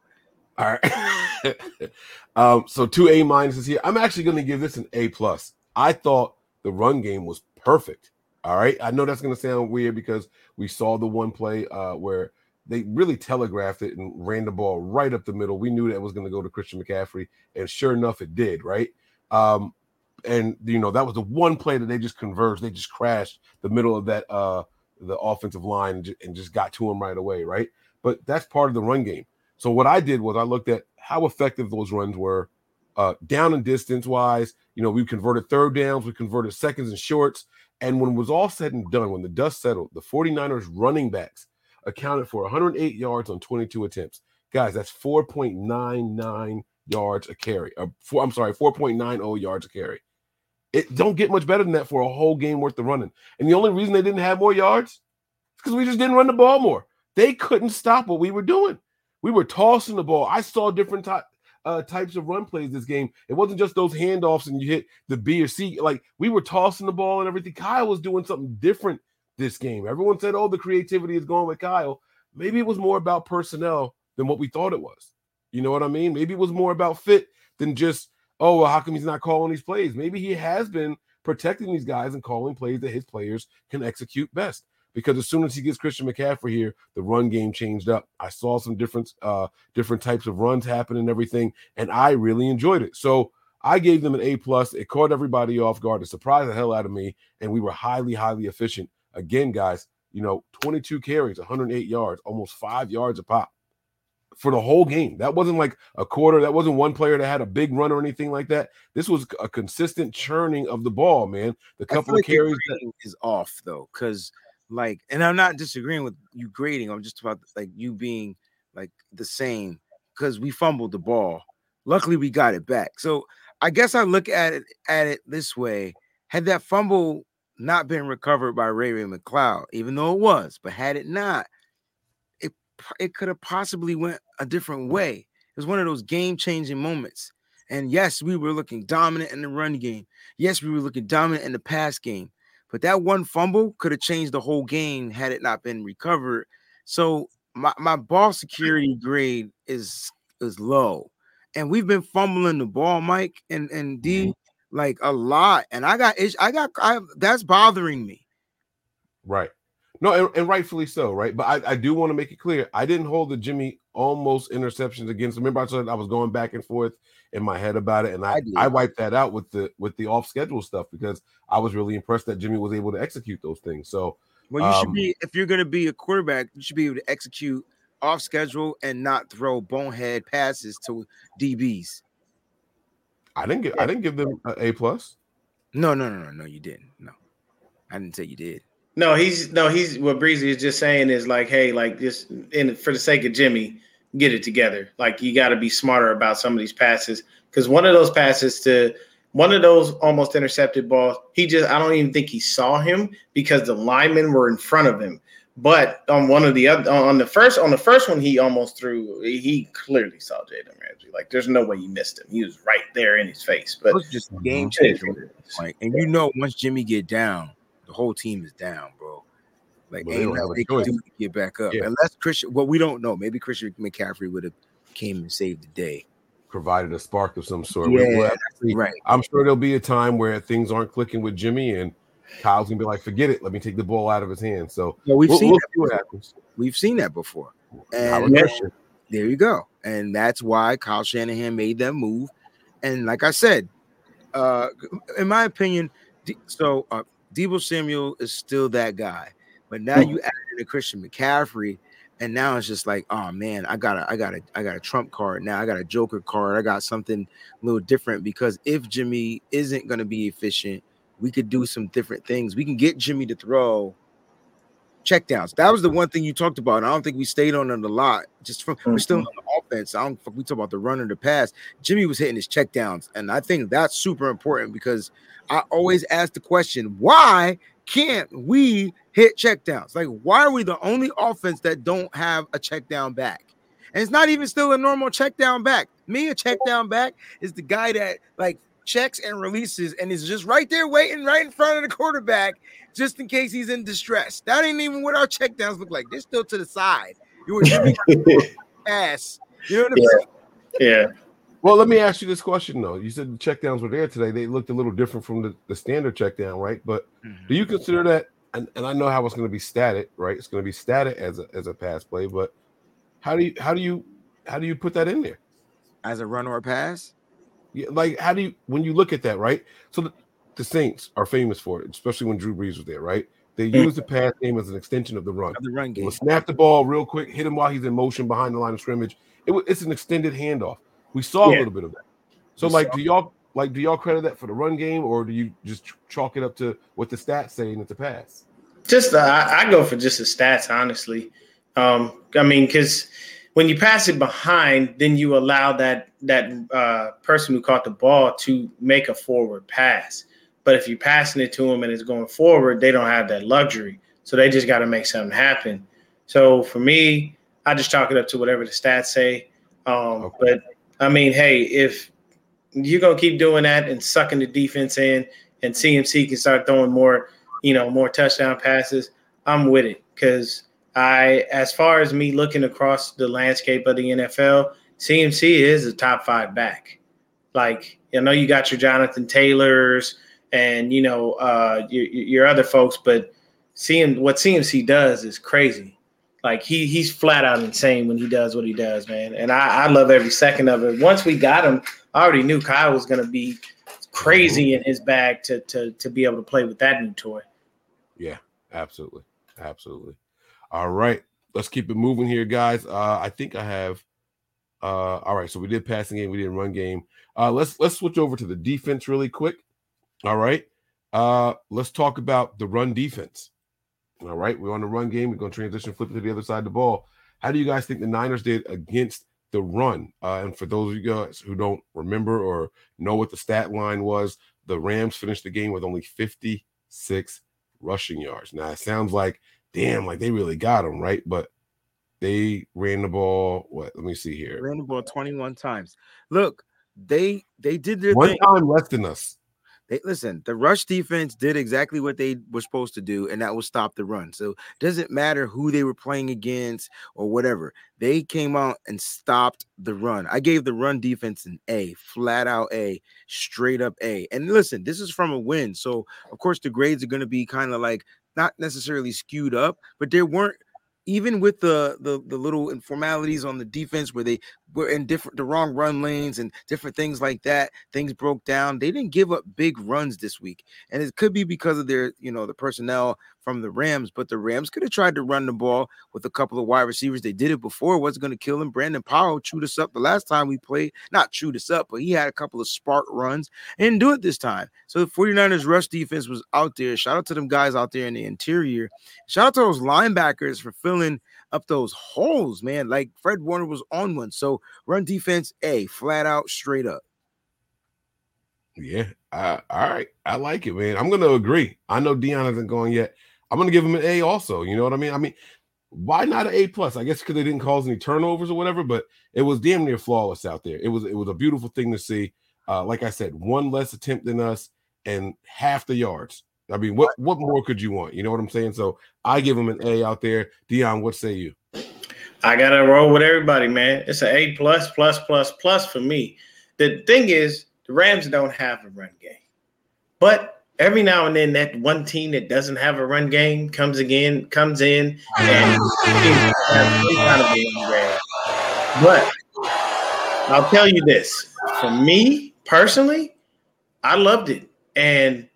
Speaker 8: All right. um, so two A minuses here. I'm actually gonna give this an A plus. I thought the run game was perfect. All right. I know that's going to sound weird because we saw the one play uh, where they really telegraphed it and ran the ball right up the middle. We knew that was going to go to Christian McCaffrey, and sure enough, it did. Right. Um, and you know that was the one play that they just converged. They just crashed the middle of that uh, the offensive line and just got to him right away. Right. But that's part of the run game. So what I did was I looked at how effective those runs were, uh, down and distance wise. You know, we converted third downs, we converted seconds and shorts. And when it was all said and done, when the dust settled, the 49ers running backs accounted for 108 yards on 22 attempts. Guys, that's 4.99 yards a carry. Uh, four, I'm sorry, 4.90 yards a carry. It don't get much better than that for a whole game worth of running. And the only reason they didn't have more yards is because we just didn't run the ball more. They couldn't stop what we were doing. We were tossing the ball. I saw different type. Uh, types of run plays this game. It wasn't just those handoffs and you hit the B or C. Like we were tossing the ball and everything. Kyle was doing something different this game. Everyone said, "Oh, the creativity is going with Kyle." Maybe it was more about personnel than what we thought it was. You know what I mean? Maybe it was more about fit than just, "Oh, well, how come he's not calling these plays?" Maybe he has been protecting these guys and calling plays that his players can execute best because as soon as he gets Christian McCaffrey here, the run game changed up. I saw some different uh different types of runs happen and everything, and I really enjoyed it. So I gave them an A plus. It caught everybody off guard. It surprised the hell out of me, and we were highly, highly efficient. Again, guys, you know, 22 carries, 108 yards, almost five yards a pop for the whole game. That wasn't like a quarter. That wasn't one player that had a big run or anything like that. This was a consistent churning of the ball, man. The couple of carries
Speaker 9: that- is off though, because like, and I'm not disagreeing with you grading. I'm just about like you being like the same because we fumbled the ball. Luckily, we got it back. So I guess I look at it at it this way: had that fumble not been recovered by Ray Ray McCloud, even though it was, but had it not, it it could have possibly went a different way. It was one of those game changing moments. And yes, we were looking dominant in the run game. Yes, we were looking dominant in the pass game. But that one fumble could have changed the whole game had it not been recovered. So my, my ball security grade is is low. And we've been fumbling the ball, Mike and, and mm-hmm. D like a lot. And I got ish- I got I that's bothering me.
Speaker 8: Right. No, and, and rightfully so, right? But I, I do want to make it clear. I didn't hold the Jimmy almost interceptions against. Remember, I said I was going back and forth in my head about it, and I,
Speaker 9: I.
Speaker 8: I, wiped that out with the with the off schedule stuff because I was really impressed that Jimmy was able to execute those things. So
Speaker 9: Well, you should
Speaker 8: Um,
Speaker 9: be if you're gonna be a quarterback, you should be able to execute off schedule and not throw bonehead passes to DBs.
Speaker 8: I didn't get I didn't give them a A plus.
Speaker 9: No, no, no, no, no, you didn't. No, I didn't say you did.
Speaker 10: No, he's no, he's what Breezy is just saying is like, hey, like just in for the sake of Jimmy, get it together. Like you got to be smarter about some of these passes because one of those passes to one of those almost intercepted balls, he just I don't even think he saw him because the linemen were in front of him. But on one of the other on the first on the first one, he almost threw. He clearly saw Jalen Ramsey. Like there's no way he missed him. He was right there in his face. But
Speaker 9: It was just game changer, Mike. And you know, once Jimmy get down, the whole team is down, bro. Like
Speaker 8: Well, they
Speaker 9: ain't nothing
Speaker 8: a
Speaker 9: they can do to get back up.
Speaker 8: Yeah.
Speaker 9: Unless Christian, well, we don't know. Maybe Christian McCaffrey would have came and saved the day.
Speaker 8: Provided a spark of some sort.
Speaker 9: Yeah,
Speaker 8: We'll- we'll have to see.
Speaker 9: right.
Speaker 8: I'm sure there'll be a time where things aren't clicking with Jimmy and Kyle's gonna be like, forget it. Let me take the ball out of his hands. So
Speaker 9: Yeah, we've
Speaker 8: we'll,
Speaker 9: seen
Speaker 8: we'll
Speaker 9: that
Speaker 8: see what
Speaker 9: before.
Speaker 8: happens.
Speaker 9: We've seen that before. And there you go. And that's why Kyle Shanahan made that move. And like I said, uh, in my opinion, so uh, Debo Samuel is still that guy. But now you add in a Christian McCaffrey, and now it's just like, oh man, I got a, I got a, I got a trump card now. I got a Joker card. I got something a little different because if Jimmy isn't going to be efficient, we could do some different things. We can get Jimmy to throw checkdowns. That was the one thing you talked about. I don't think we stayed on it a lot. Just from we're still mm-hmm. on the offense. I don't we talk about the run or the pass. Jimmy was hitting his checkdowns, and I think that's super important because I always ask the question, why can't we hit checkdowns? Like, why are we the only offense that don't have a checkdown back? And it's not even still a normal checkdown back. Me, a checkdown back is the guy that like checks and releases and is just right there waiting right in front of the quarterback just in case he's in distress. That ain't even what our checkdowns look like. They're still to the side. You were Jimmy pass. You know what I'm
Speaker 10: Yeah.
Speaker 9: saying?
Speaker 10: yeah,
Speaker 8: Well, let me ask you this question though. You said the checkdowns were there today. They looked a little different from the, the standard checkdown, right? But do mm-hmm. you consider that? And, and I know how it's going to be static, right? It's going to be static as a as a pass play, but how do you how do you how do you put that in there?
Speaker 9: As a run or a pass?
Speaker 8: Yeah, like how do you when you look at that, right? So the, the Saints are famous for it, especially when Drew Brees was there, right? They mm. use the pass game as an extension of the run.
Speaker 9: Of the run game.
Speaker 8: snap the ball real quick, hit him while he's in motion behind the line of scrimmage. It, it's an extended handoff. We saw a little bit of that. So,
Speaker 10: We
Speaker 8: like, do y'all like do y'all credit that for the run game, or do you just chalk it up to what the stats say it's a pass?
Speaker 10: just uh, I, I go for just the stats, honestly. Um, I mean, because when you pass it behind, then you allow that that uh, person who caught the ball to make a forward pass. But if you're passing it to them and it's going forward, they don't have that luxury. So they just got to make something happen. So for me, I just chalk it up to whatever the stats say. Um,
Speaker 8: Okay.
Speaker 10: But I mean, hey, if you're gonna keep doing that and sucking the defense in, and CMC can start throwing more, you know, more touchdown passes, I'm with it. Because I, as far as me looking across the landscape of the NFL, CMC is a top five back. Like, I know you got your Jonathan Taylors and you know uh, your, your other folks, but seeing what CMC does is crazy. Like he he's flat out insane when he does what he does, man. And I, I love every second of it. Once we got him, I already knew Kyle was gonna be crazy in his bag to to to be able to play with that new toy.
Speaker 8: Yeah, absolutely, absolutely. All right, let's keep it moving here, guys. Uh, I think I have. Uh, all right, so we did passing game, we did run game. Uh, let's let's switch over to the defense really quick. All right, uh, let's talk about the run defense. All right, we're on the run game. We're going to transition, flip it to the other side of the ball. How do you guys think the Niners did against the run? Uh, and for those of you guys who don't remember or know what the stat line was, the Rams finished the game with only 56 rushing yards. Now it sounds like, damn, like they really got them, right? But they ran the ball. What? Let me see here.
Speaker 9: Ran the ball 21 times. Look, they they did their
Speaker 8: one
Speaker 9: thing.
Speaker 8: time less than us.
Speaker 9: They listen, the rush defense did exactly what they were supposed to do, and that was stop the run. So it doesn't matter who they were playing against or whatever. They came out and stopped the run. I gave the run defense an A, flat out A, straight up A. And listen, this is from a win. So of course the grades are going to be kind of like not necessarily skewed up, but there weren't even with the, the the little informalities on the defense where they were in different the wrong run lanes and different things like that things broke down they didn't give up big runs this week. And it could be because of their you know the personnel from the rams but the rams could have tried to run the ball with a couple of wide receivers. They did it before wasn't going to kill them. Brandon powell chewed us up the last time we played not chewed us up but he had a couple of spark runs and do it this time. So the 49ers rush defense was out there. Shout out to them guys out there in the interior. Shout out to those linebackers for filling up those holes, man. Like Fred Warner was on one. So run defense, A, flat out, straight up.
Speaker 8: Yeah. All right. I like it, man. I'm going to agree. I know Dion hasn't gone yet. I'm going to give him an A also. You know what I mean? I mean, why not an A plus? I guess because they didn't cause any turnovers or whatever, but it was damn near flawless out there. It was it was a beautiful thing to see. Uh, like I said, one less attempt than us and half the yards. I mean, what what more could you want? You know what I'm saying? So I give him an A out there. Dion, what say you?
Speaker 10: I gotta roll with everybody, man. It's an A plus plus plus plus for me. The thing is, the Rams don't have a run game, but every now and then that one team that doesn't have a run game comes again, comes in, and but I'll tell you this: for me personally, I loved it, and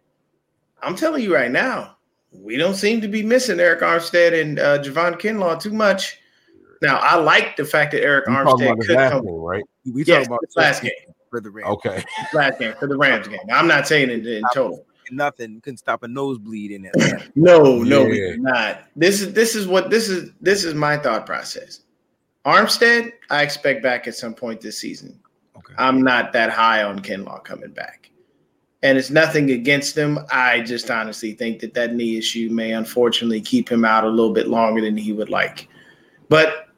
Speaker 10: I'm telling you right now, we don't seem to be missing Arik Armstead and uh, Javon Kinlaw too much. Now, I like the fact that Arik Armstead could come.
Speaker 8: Game, right?
Speaker 10: We yes, about the last game
Speaker 9: for the Rams.
Speaker 8: Okay,
Speaker 10: last game for the Rams game. Now, I'm not saying it in total.
Speaker 9: Nothing you couldn't stop a nosebleed in it.
Speaker 10: no, no, yeah. we did not. This is this is what this is. This is my thought process. Armstead, I expect back at some point this season. Okay. I'm not that high on Kinlaw coming back and it's nothing against him. I just honestly think that that knee issue may unfortunately keep him out a little bit longer than he would like. But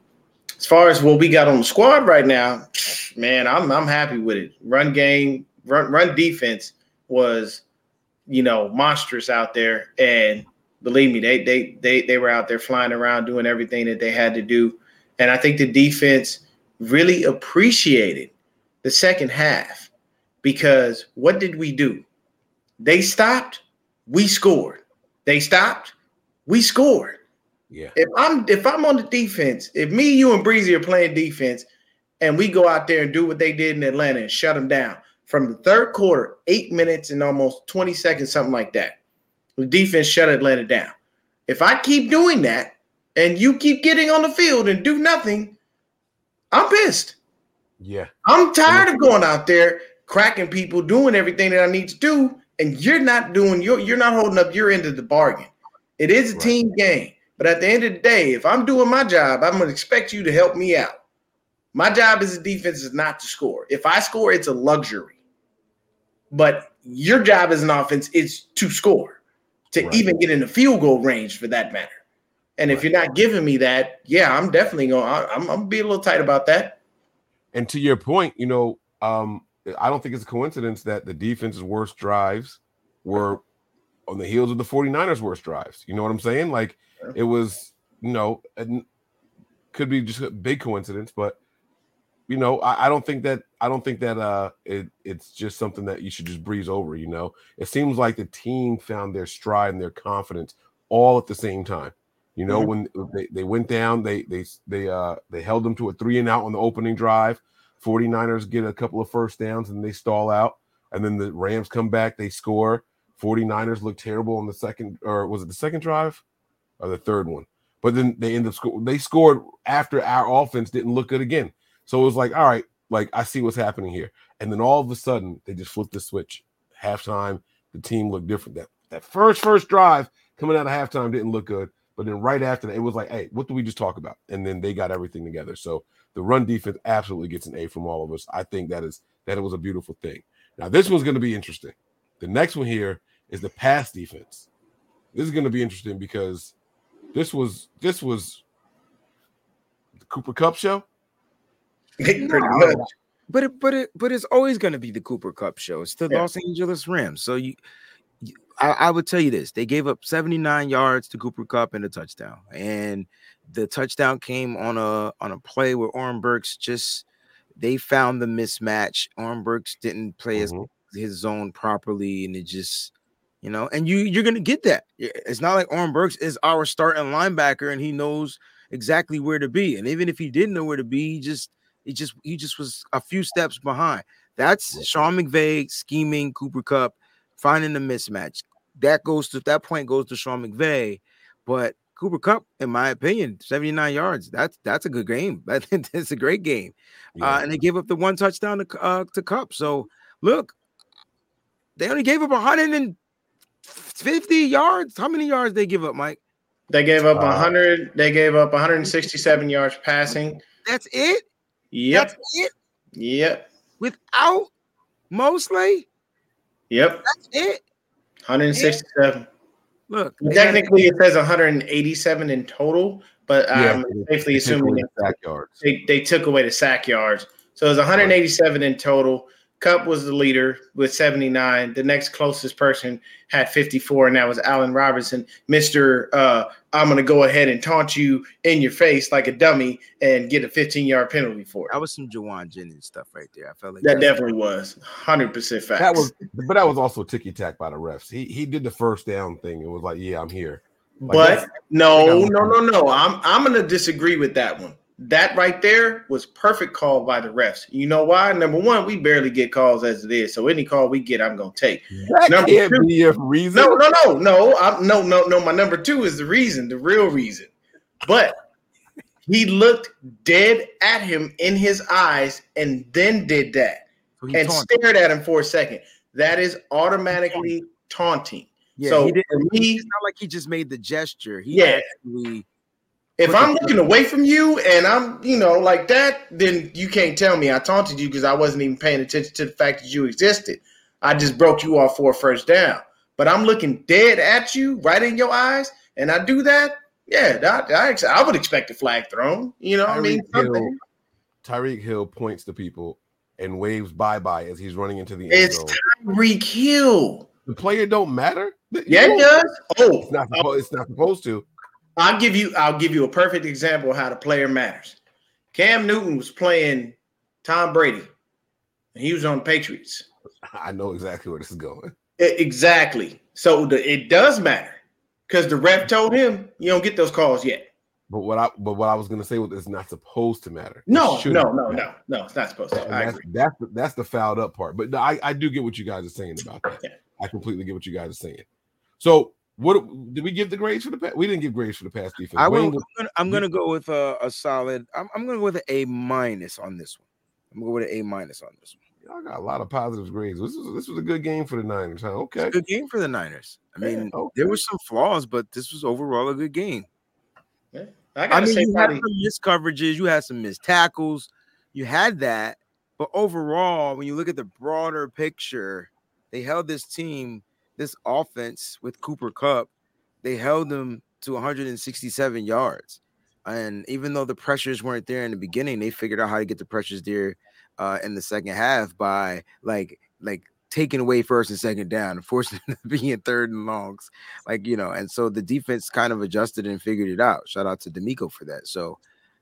Speaker 10: as far as what we got on the squad right now, man, I'm I'm happy with it. Run game, run run defense was, you know, monstrous out there, and believe me, they they they they were out there flying around doing everything that they had to do, and I think the defense really appreciated the second half because what did we do? They stopped, we scored. They stopped, we scored.
Speaker 8: Yeah.
Speaker 10: If I'm if I'm on the defense, if me, you, and Breezy are playing defense, and we go out there and do what they did in Atlanta and shut them down from the third quarter, eight minutes and almost 20 seconds, something like that. The defense shut Atlanta down. If I keep doing that and you keep getting on the field and do nothing, I'm pissed.
Speaker 8: Yeah.
Speaker 10: I'm tired of going out there cracking people, doing everything that I need to do, and you're not doing your you're not holding up your end of the bargain. It is a right. team game, but at the end of the day, if I'm doing my job, I'm gonna expect you to help me out. My job as a defense is not to score. If I score, it's a luxury. But your job as an offense is to score, to right. even get in the field goal range for that matter. And right. if you're not giving me that, yeah, I'm definitely going. I'm, I'm gonna be a little tight about that.
Speaker 8: And to your point, you know, um, I don't think it's a coincidence that the defense's worst drives were on the heels of the 49ers' worst drives. You know what I'm saying? Like it was, you know, could be just a big coincidence, but you know, I, I, don't think that I don't think that uh it, it's just something that you should just breeze over, you know. It seems like the team found their stride and their confidence all at the same time. You know, mm-hmm. when they, they went down, they they they uh they held them to a three and out on the opening drive. 49ers get a couple of first downs and they stall out. And then the Rams come back, they score. 49ers look terrible on the second, or was it the second drive or the third one? But then they end up sco- they scored after our offense didn't look good again. So it was like, all right, like I see what's happening here. And then all of a sudden they just flipped the switch. Halftime, the team looked different. That that first first drive coming out of halftime didn't look good. But then right after that, it was like, hey, what did we just talk about? And then they got everything together. So the run defense absolutely gets an A from all of us. I think that is that it was a beautiful thing. Now this one's going to be interesting. The next one here is the pass defense. This is going to be interesting because this was this was the Cooper Kupp show.
Speaker 10: Pretty much.
Speaker 9: But it, but it, but it's always going to be the Cooper Kupp show. It's the yeah. Los Angeles Rams. So you, you I, I, would tell you this: they gave up 79 yards to Cooper Kupp and a touchdown, and the touchdown came on a on a play where Oren Burks just they found the mismatch. Oren Burks didn't play mm-hmm. his his zone properly, and it just you know, and you you're gonna get that. It's not like Oren Burks is our starting linebacker and he knows exactly where to be. And even if he didn't know where to be, he just he just he just was a few steps behind. That's Sean McVay scheming Cooper Kupp, finding the mismatch. That goes to that point goes to Sean McVay, but Cooper Kupp, in my opinion, 79 yards. That's that's a good game. That's a great game. Uh, yeah. Uh, and they gave up the one touchdown to uh, to Kupp. So look, they only gave up 100 and 50 yards. How many yards they give up, Mike?
Speaker 10: They gave up 100. Uh, they gave up 167 yards passing.
Speaker 9: That's it.
Speaker 10: Yep.
Speaker 9: That's it.
Speaker 10: Yep.
Speaker 9: Without Moseley.
Speaker 10: Yep.
Speaker 9: That's it.
Speaker 10: 167.
Speaker 9: Look,
Speaker 10: technically it says 187 in total, but I'm yeah, um, safely assuming they, they took away the sack yards. So it was 187 in total. Kupp was the leader with 79. The next closest person had 54, and that was Allen Robinson. Mister, uh, I'm going to go ahead and taunt you in your face like a dummy and get a 15 yard penalty for it.
Speaker 9: That was some Jauan Jennings stuff right there. I felt like
Speaker 10: that definitely was 100 percent fact.
Speaker 8: That was, but that was also ticky tack by the refs. He he did the first down thing. It was like, yeah, I'm here.
Speaker 10: Like, but no, no, no, no. I'm I'm going to disagree with that one that right there was perfect call by the refs. You know why? Number one, we barely get calls as it is, so any call we get, I'm gonna take.
Speaker 8: That number can't two, be a reason.
Speaker 10: No, no, no, no. I'm, no, no, no. My number two is the reason, the real reason. But he looked dead at him in his eyes and then did that so and taunted. stared at him for a second. That is automatically taunting.
Speaker 9: Yeah, so he did, me, it's not like he just made the gesture. He
Speaker 10: yeah. actually if I'm looking away from you and I'm, you know, like that, then you can't tell me I taunted you because I wasn't even paying attention to the fact that you existed. I just broke you off for a first down. But I'm looking dead at you, right in your eyes, and I do that. Yeah, I, I, I would expect a flag thrown. You know, Tyreek I mean,
Speaker 8: Hill, Tyreek Hill points to people and waves bye bye as he's running into the end
Speaker 10: it's
Speaker 8: zone.
Speaker 10: Tyreek Hill.
Speaker 8: The player don't matter.
Speaker 10: Yeah, it does. Oh,
Speaker 8: it's not, oh. it's not supposed to.
Speaker 10: I'll give you I'll give you a perfect example of how the player matters. Cam Newton was playing Tom Brady, and he was on Patriots.
Speaker 8: I know exactly where this is going.
Speaker 10: It, exactly. So the, it does matter because the ref told him you don't get those calls yet.
Speaker 8: But what I but what I was going to say was it's not supposed to matter.
Speaker 10: No, no, no, no, no. It's not supposed to. I
Speaker 8: that's,
Speaker 10: agree.
Speaker 8: That's the, that's the fouled up part. But I I do get what you guys are saying about that. Yeah. I completely get what you guys are saying. So what did we give the grades for the past? We didn't give grades for the past defense.
Speaker 9: I will, I'm, gonna, I'm gonna go with a, a solid. I'm, I'm, gonna go with an A minus on this one. I'm gonna go with an A minus on this
Speaker 8: one. Y'all got a lot of positive grades. This was this was a good game for the Niners. Huh? Okay,
Speaker 9: good game for the Niners. I mean, okay. there were some flaws, but this was overall a good game.
Speaker 10: Yeah. I, I mean,
Speaker 9: you probably... had some missed coverages, you had some missed tackles, you had that, but overall, when you look at the broader picture, they held this team this offense with Cooper Kupp, they held them to 167 yards. And even though the pressures weren't there in the beginning, they figured out how to get the pressures there uh, in the second half by like like taking away first and second down and forcing them to be in third and longs. Like, you know, and so the defense kind of adjusted and figured it out. Shout out to DeMeco for that. So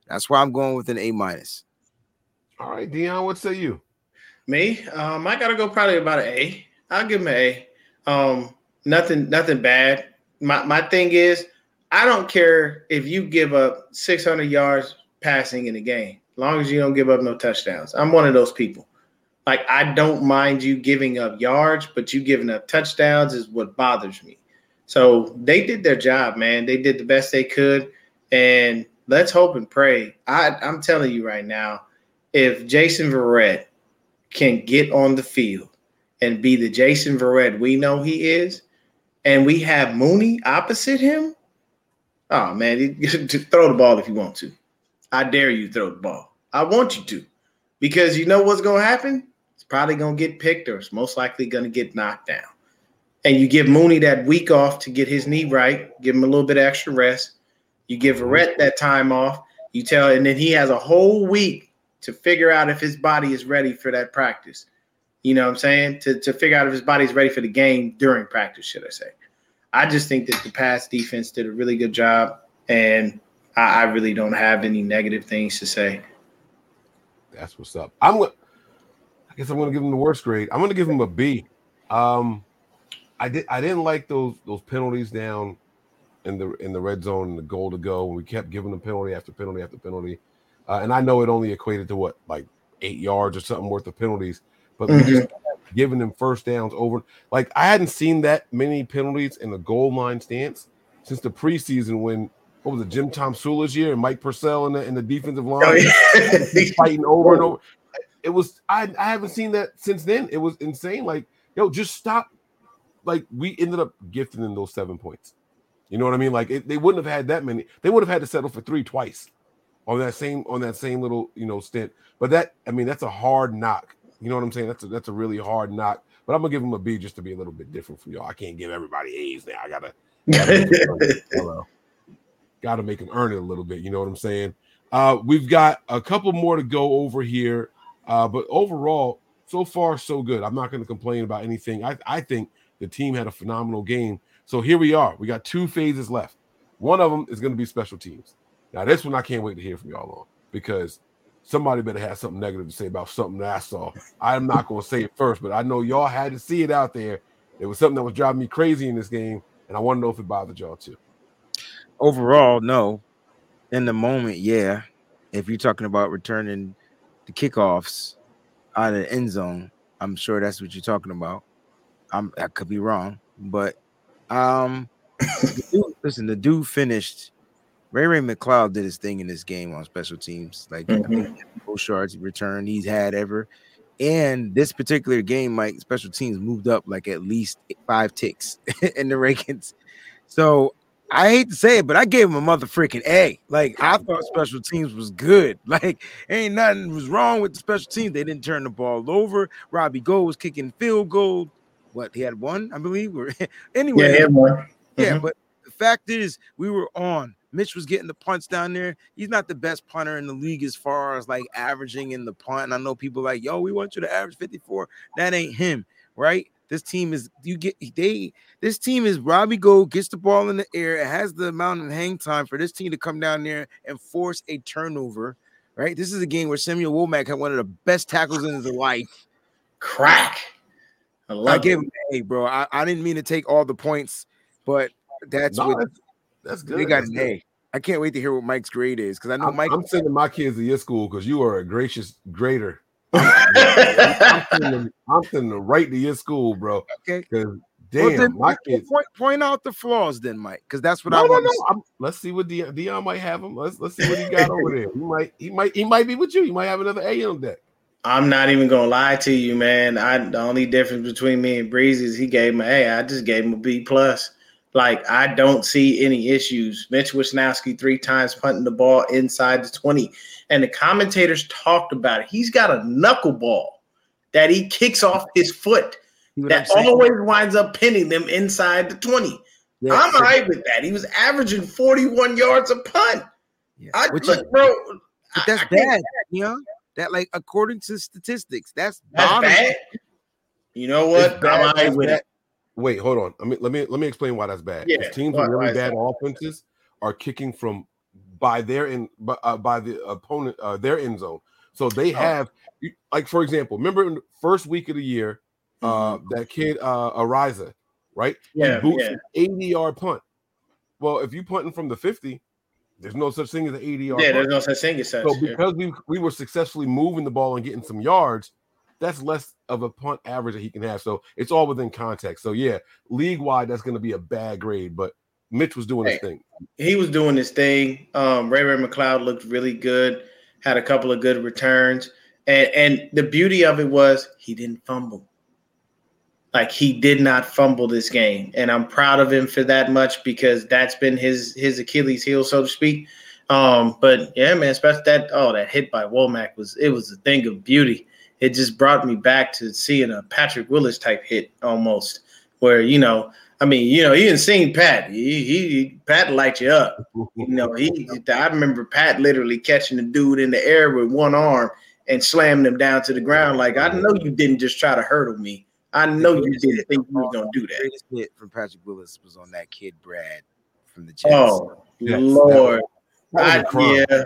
Speaker 9: that's why I'm going with an A minus.
Speaker 8: All right, Dion, what say you?
Speaker 10: Me, um, I gotta go probably about an A. I'll give him an A. Um, nothing, nothing bad. My my thing is, I don't care if you give up 600 yards passing in a game, as long as you don't give up no touchdowns. I'm one of those people. Like I don't mind you giving up yards, but you giving up touchdowns is what bothers me. So they did their job, man. They did the best they could, and let's hope and pray. I, I'm telling you right now, if Jason Verrett can get on the field and be the Jason Verrett we know he is, and we have Mooney opposite him, oh man, throw the ball if you want to. I dare you throw the ball. I want you to, because you know what's going to happen. It's probably going to get picked, or it's most likely going to get knocked down. And you give Mooney that week off to get his knee right, give him a little bit of extra rest. You give Verrett that time off. You tell, and then he has a whole week to figure out if his body is ready for that practice. You know what I'm saying? To, to figure out if his body's ready for the game during practice, should I say. I just think that the pass defense did a really good job, and I, I really don't have any negative things to say.
Speaker 8: That's what's up. I'm going I guess I'm gonna give him the worst grade. I'm gonna give him a B. Um I did I didn't like those those penalties down in the in the red zone and the goal to go, and we kept giving them penalty after penalty after penalty. Uh, and I know it only equated to what like eight yards or something worth of penalties, but mm-hmm. just giving them first downs over. Like I hadn't seen that many penalties in the goal line stance since the preseason when what was it, Jim Tomsula's year and Mike Purcell in the in the defensive line oh, yeah. fighting over and over. It was I I haven't seen that since then. It was insane. Like yo, just stop. Like we ended up gifting them those seven points. You know what I mean? Like it, they wouldn't have had that many. They would have had to settle for three twice on that same on that same little you know stint. But that I mean that's a hard knock. You know what I'm saying? That's a, that's a really hard knock. But I'm gonna give him a B just to be a little bit different from y'all. I can't give everybody A's now. I gotta gotta, gotta make them earn it a little bit. You know what I'm saying? Uh, we've got a couple more to go over here, uh, but overall, so far so good. I'm not to complain about anything. I, I think the team had a phenomenal game. So here we are. We got two phases left. One of them is to be special teams. Now, this one I can't wait to hear from y'all on because somebody better have something negative to say about something that I saw. I'm not going to say it first, but I know y'all had to see it out there. It was something that was driving me crazy in this game, and I want to know if it bothered y'all too.
Speaker 9: Overall, no. In the moment, yeah. If you're talking about returning the kickoffs out of the end zone, I'm sure that's what you're talking about. I'm I could be wrong, but um, the dude, listen, the dude finished. Ray Ray McCloud did his thing in this game on special teams. Like mm-hmm. most yards return he's had ever. And this particular game, Mike, special teams moved up like at least five ticks in the rankings. So I hate to say it, but I gave him a mother freaking A. Like I thought special teams was good. Like ain't nothing was wrong with the special teams. They didn't turn the ball over. Robbie Gould was kicking field goal what he had one, I believe. Or anyway,
Speaker 10: yeah, one.
Speaker 9: yeah. Mm-hmm. But the fact is, we were on. Mitch was getting the punts down there. He's not the best punter in the league as far as like averaging in the punt. And I know people like, yo, we want you to average 54. That ain't him, right? This team is you get they this team is Robbie Gould gets the ball in the air. It has the amount of hang time for this team to come down there and force a turnover. Right. This is a game where Samuel Womack had one of the best tackles in his life.
Speaker 10: Crack.
Speaker 9: I, I gave him A, bro. I, I didn't mean to take all the points, but that's
Speaker 8: no,
Speaker 9: what
Speaker 8: that's, that's good.
Speaker 9: They got
Speaker 8: that's
Speaker 9: an
Speaker 8: good.
Speaker 9: A. I can't wait to hear what Mike's grade is because I know
Speaker 8: I'm,
Speaker 9: Mike.
Speaker 8: I'm sending my kids to your school because you are a gracious grader. I'm, sending them, I'm sending them right to your school, bro.
Speaker 9: Okay.
Speaker 8: Because damn,
Speaker 9: Well, then,
Speaker 8: my kids.
Speaker 9: point, point out the flaws, then, Mike, because that's what
Speaker 8: No,
Speaker 9: I
Speaker 8: no,
Speaker 9: want.
Speaker 8: no.
Speaker 9: to
Speaker 8: I'm, let's see what Dion, Dion might have him. Let's let's see what he got over there. He might he might he might be with you. He might have another A on deck.
Speaker 10: I'm not even gonna lie to you, man. I the only difference between me and Breezy is he gave him A. I just gave him a B plus. Like I don't see any issues. Mitch Wishnowsky three times punting the ball inside the 20. And the commentators talked about it. He's got a knuckleball that he kicks off his foot that always winds up pinning them inside the 20.
Speaker 9: Yeah,
Speaker 10: I'm all right with that. He was averaging 41 yards a punt.
Speaker 9: Yeah.
Speaker 10: I,
Speaker 9: Which
Speaker 10: look,
Speaker 9: is-
Speaker 10: bro, I-
Speaker 9: that's
Speaker 10: I
Speaker 9: bad, you know. That like according to statistics, that's,
Speaker 10: That's bad. You know what? I'm all right with it.
Speaker 8: Wait, hold on. I mean, let me let me explain why that's bad.
Speaker 10: Yeah,
Speaker 8: teams with really bad offenses are kicking from by their in by, uh, by the opponent uh, their end zone. So they
Speaker 10: Oh.
Speaker 8: have you- like for example, remember in the first week of the year, uh, that kid uh, Araiza, right?
Speaker 10: Mm-hmm. Yeah,
Speaker 8: he boots
Speaker 10: yeah.
Speaker 8: an 80 yard punt. Well, if you punting from the 50, there's no such thing as an 80 yard.
Speaker 10: Yeah,
Speaker 8: punt.
Speaker 10: there's no such thing as such.
Speaker 8: So
Speaker 10: yeah.
Speaker 8: because we we were successfully moving the ball and getting some yards, that's less of a punt average that he can have. So it's all within context. So yeah, league wide, that's going to be a bad grade. But Mitch was doing his thing.
Speaker 10: he was doing his thing. Um, Ray Ray McCloud looked really good, had a couple of good returns, and and the beauty of it was he didn't fumble. Like he did not fumble this game, and I'm proud of him for that much because that's been his his Achilles heel, so to speak. Um, but yeah, man, especially that oh that hit by Womack was it was a thing of beauty. It just brought me back to seeing a Patrick Willis type hit almost, where you know I mean, you know, he didn't seen Pat. He, he, he Pat light you up. You know, he. I remember Pat literally catching the dude in the air with one arm and slamming him down to the ground. Like I know you didn't just try to hurdle me. I know you didn't think you was gonna do that.
Speaker 9: greatest hit from Patrick Willis was on that kid Brad from the Jets.
Speaker 10: Oh
Speaker 8: Yes,
Speaker 10: Lord,
Speaker 8: That was
Speaker 10: I,
Speaker 8: a crime.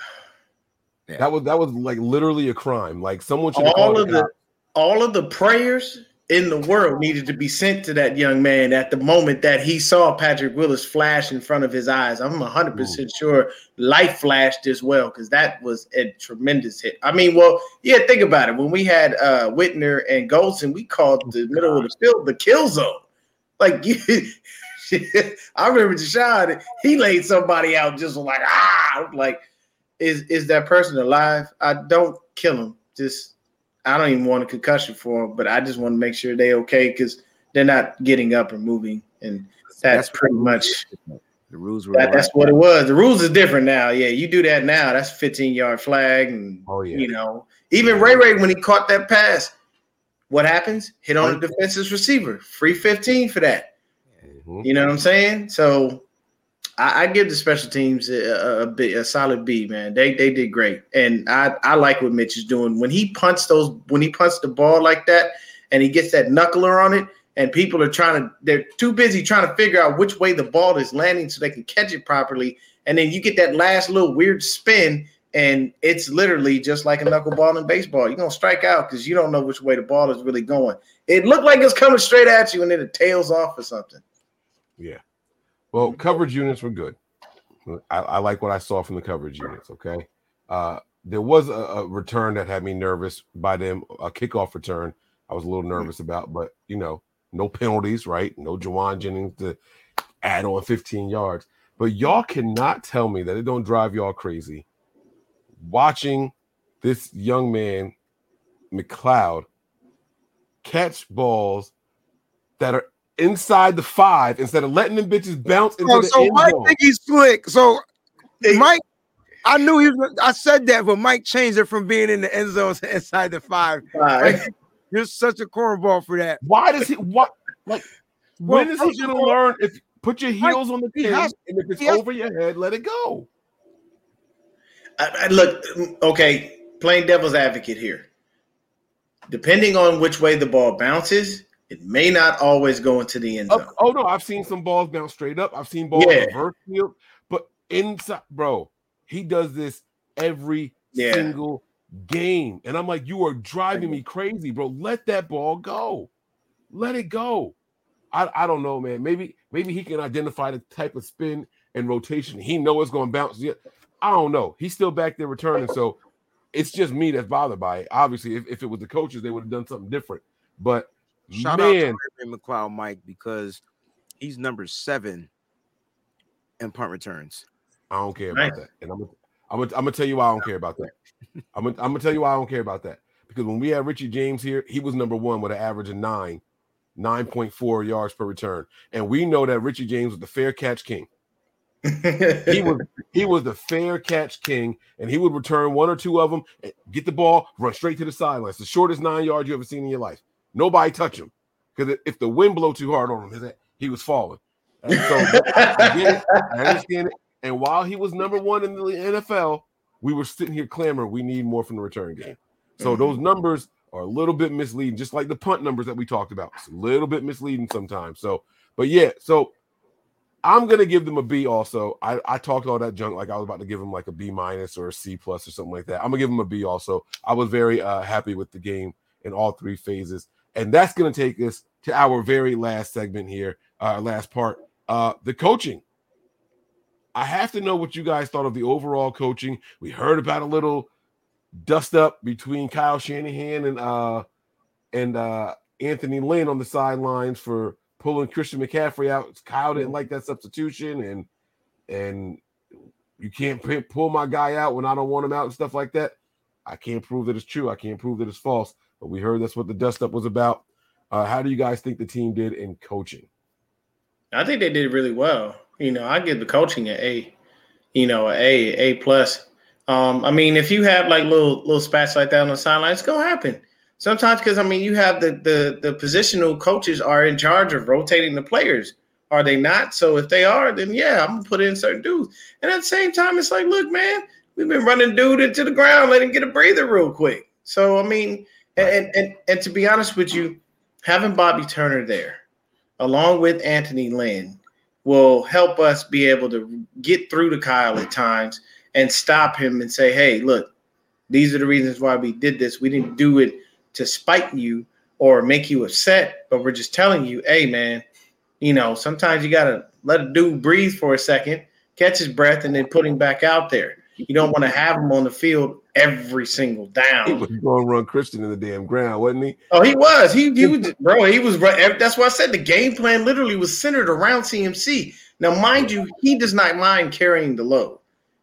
Speaker 10: Yeah.
Speaker 8: That was that was like literally a crime. Like someone should
Speaker 10: All of
Speaker 8: the
Speaker 10: the all of the prayers in the world needed to be sent to that young man at the moment that he saw Patrick Willis flash in front of his eyes. I'm 100% sure life flashed as well because that was a tremendous hit. I mean, well, yeah, think about it. When we had uh, Whitner and Goldson, we called the middle of the field the kill zone. Like, you, I remember Dashon, he laid somebody out just like, ah, I'm like, is, is that person alive? I don't kill him. Just I don't even want a concussion for them, but I just want to make sure they okay because they're not getting up or moving, and that's, pretty much
Speaker 9: the rules were.
Speaker 10: that, that's what it was. The rules is different now. Yeah, you do that now, that's 15 yard flag, and
Speaker 8: Oh yeah.
Speaker 10: you know, even Ray Ray when he caught that pass, what happens? Hit on the defense's receiver, free 15 for that.
Speaker 8: Mhm.
Speaker 10: You know what I'm saying? So I, I give the special teams a, bit- a solid B, man. They they did great, and I I like what Mitch is doing when he punts those when he punts the ball like that, and he gets that knuckler on it, and people are trying to they're too busy trying to figure out which way the ball is landing so they can catch it properly, and then you get that last little weird spin. And it's literally just like a knuckleball in baseball. You're gonna strike out because you don't know which way the ball is really going. It looked like it's coming straight at you, and then it tails off or something.
Speaker 8: Yeah. Well, coverage units were good. I, I like what I saw from the coverage units. Okay. Uh, there was a, a return that had me nervous by them, a kickoff return. I was a little nervous about, but you know, no penalties, right? No Jauan Jennings to add on 15 yards. But y'all cannot tell me that it don't drive y'all crazy watching this young man, McCloud, catch balls that are inside the five instead of letting them bitches bounce into
Speaker 9: Oh,
Speaker 8: the
Speaker 9: so
Speaker 8: end
Speaker 9: Mike
Speaker 8: zone.
Speaker 9: think he's slick. So Mike, I knew he was. I said that, but Mike changed it from being in the end zone to inside the five.
Speaker 10: Right.
Speaker 9: Like, you're such a cornball for that.
Speaker 8: Why does he what like when
Speaker 9: Well,
Speaker 8: is he gonna
Speaker 9: all,
Speaker 8: learn if put your
Speaker 9: Mike,
Speaker 8: heels on the
Speaker 9: he
Speaker 8: pin
Speaker 9: has-
Speaker 8: and if it's
Speaker 9: has-
Speaker 8: over your head, let it go.
Speaker 10: I, I look, okay, playing devil's advocate here. Depending on which way the ball bounces, it may not always go into the end zone.
Speaker 8: Up- oh no, I've seen some balls bounce straight up. I've seen balls
Speaker 10: Yeah.
Speaker 8: reverse field, but inside, bro, he does this every
Speaker 10: Yeah.
Speaker 8: single game. And I'm like, you are driving me crazy, bro. Let that ball go. Let it go. I, I don't know, man. Maybe maybe he can identify the type of spin and rotation. He know it's going to bounce. Yeah, I don't know. He's still back there returning, so it's just me that's bothered by it. Obviously, if, if it was the coaches, they would have done something different. But
Speaker 9: Shout
Speaker 8: man,
Speaker 9: out to Ray McCloud, Mike, because he's number seven in punt returns.
Speaker 8: I don't care
Speaker 10: Right.
Speaker 8: about that. And I'm gonna, I'm gonna, I'm gonna tell you why I don't care about that. I'm gonna, I'm gonna tell you why I don't care about that. Because when we had Richie James here, he was number one with an average of nine, 9.4 yards per return. And we know that Richie James was the fair catch king. He was he was the fair catch king, and he would return one or two of them, eh, get the ball, run straight to the sidelines. The shortest nine yards you ever seen in your life. Nobody touch him. Because if the wind blow too hard on him, he was falling. And so I get it. I understand it. And while he was number one in the NFL, we were sitting here clamoring, we need more from the return game. So
Speaker 10: Mm-hmm.
Speaker 8: those numbers are a little bit misleading, just like the punt numbers that we talked about. It's a little bit misleading sometimes. So, but yeah, so I'm gonna give them a B also. I, I talked all that junk like I was about to give them like a B minus or a C plus or something like that. I'm gonna give them a B also. I was very uh, happy with the game in all three phases. And that's gonna take us to our very last segment here, uh last part. Uh the coaching. I have to know what you guys thought of the overall coaching. We heard about a little dust up between Kyle Shanahan and uh and uh Anthony Lynn on the sidelines for pulling Christian McCaffrey out. Kyle didn't like that substitution and and you can't pull my guy out when I don't want him out and stuff like that. I can't prove that it's true. I can't prove that it's false. But we heard that's what the dust up was about. Uh, how do you guys think the team did in coaching?
Speaker 10: I think they did really well. You know, I give the coaching an A. You know, a A, A plus. Um, I mean, if you have like little little spats like that on the sideline, it's gonna happen. Sometimes because I mean, you have the the the positional coaches are in charge of rotating the players. Are they not? So if they are, then yeah, I'm gonna put in certain dudes. And at the same time, it's like, look, man, we've been running dude into the ground, let him get a breather real quick. So I mean, and and and to be honest with you, having Bobby Turner there, along with Anthony Lynn, will help us be able to get through to Kyle at times and stop him and say, hey, look, these are the reasons why we did this. We didn't do it to spite you or make you upset, but we're just telling you, hey, man, you know, sometimes you got to let a dude breathe for a second, catch his breath, and then put him back out there. You don't want to have him on the field every single down.
Speaker 8: He was going to run Christian in the damn ground, wasn't he?
Speaker 10: Oh, he was. He he was bro. He was. right- That's why I said the game plan literally was centered around CMC. Now, mind you, he does not mind carrying the load.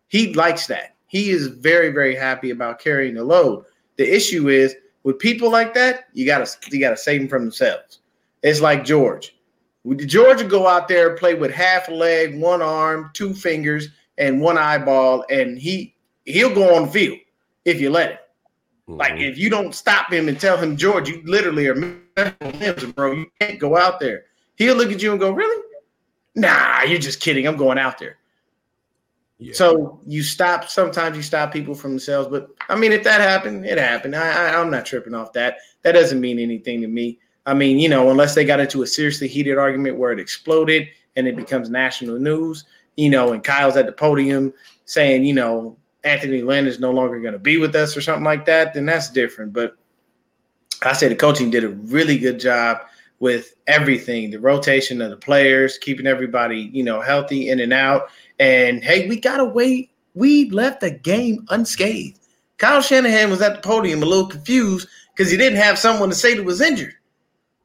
Speaker 10: He likes that. He is very very happy about carrying the load. The issue is with people like that, you gotta you gotta save them from themselves. It's like George. Would George would go out there play with half a leg, one arm, two fingers, and one eyeball, and he he'll go on the field if you let him. Like
Speaker 8: Mhm.
Speaker 10: if you don't stop him and tell him, George, you literally are medical limbs, bro. You can't go out there. He'll look at you and go, Really? Nah, you're just kidding. I'm going out there.
Speaker 8: Yeah.
Speaker 10: So you stop. Sometimes you stop people from themselves, but I mean, if that happened, it happened. I, I, I'm not tripping off that. That doesn't mean anything to me. I mean, you know, unless they got into a seriously heated argument where it exploded and it becomes national news, you know, and Kyle's at the podium saying, you know, Anthony Lynn is no longer going to be with us or something like that, then that's different. But I say the coaching did a really good job with everything the rotation of the players, keeping everybody, you know, healthy in and out. And hey, we got away. We left the game unscathed. Kyle Shanahan was at the podium a little confused because he didn't have someone to say that was injured.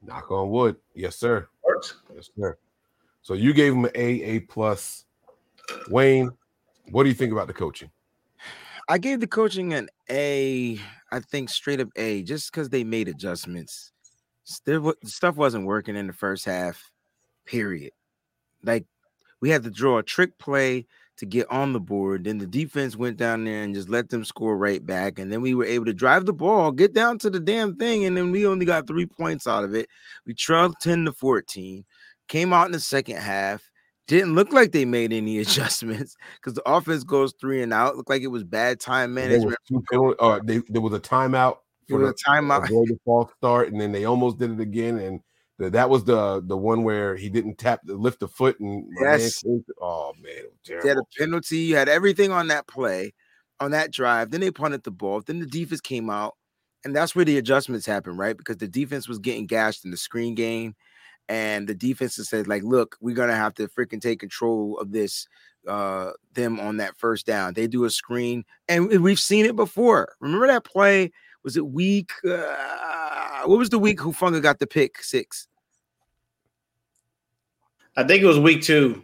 Speaker 8: Knock on wood. Yes, sir.
Speaker 10: Works.
Speaker 8: Yes, sir. So you gave him an A, A plus. Wayne, what do you think about the coaching?
Speaker 9: I gave the coaching an A, I think straight up A, just because they made adjustments. Stuff wasn't working in the first half, period. Like we had to draw a trick play to get on the board. Then the defense went down there and just let them score right back. And then we were able to drive the ball, get down to the damn thing, and then we only got three points out of it. We trailed 10 to 14, came out in the second half. Didn't look like they made any adjustments because the offense goes three and out. Looked like it was bad time
Speaker 8: There was
Speaker 9: management.
Speaker 8: penalty, or uh, they, there was a timeout
Speaker 9: There
Speaker 8: for
Speaker 9: was
Speaker 8: the
Speaker 9: a timeout.
Speaker 8: the false start, and then they almost did it again. And the, that was the the one where he didn't tap the lift the foot and my man
Speaker 9: Yes.
Speaker 8: oh man,
Speaker 9: They had a penalty. You had everything on that play, on that drive. Then they punted the ball. Then the defense came out, and that's where the adjustments happened, right? Because the defense was getting gashed in the screen game, and the defense has said, like, look, we're gonna have to freaking take control of this. Uh, them on that first down. They do a screen, and we- we've seen it before. Remember that play? Was it week? Uh, what was the week Hufanga got the pick six?
Speaker 10: I think it was week two.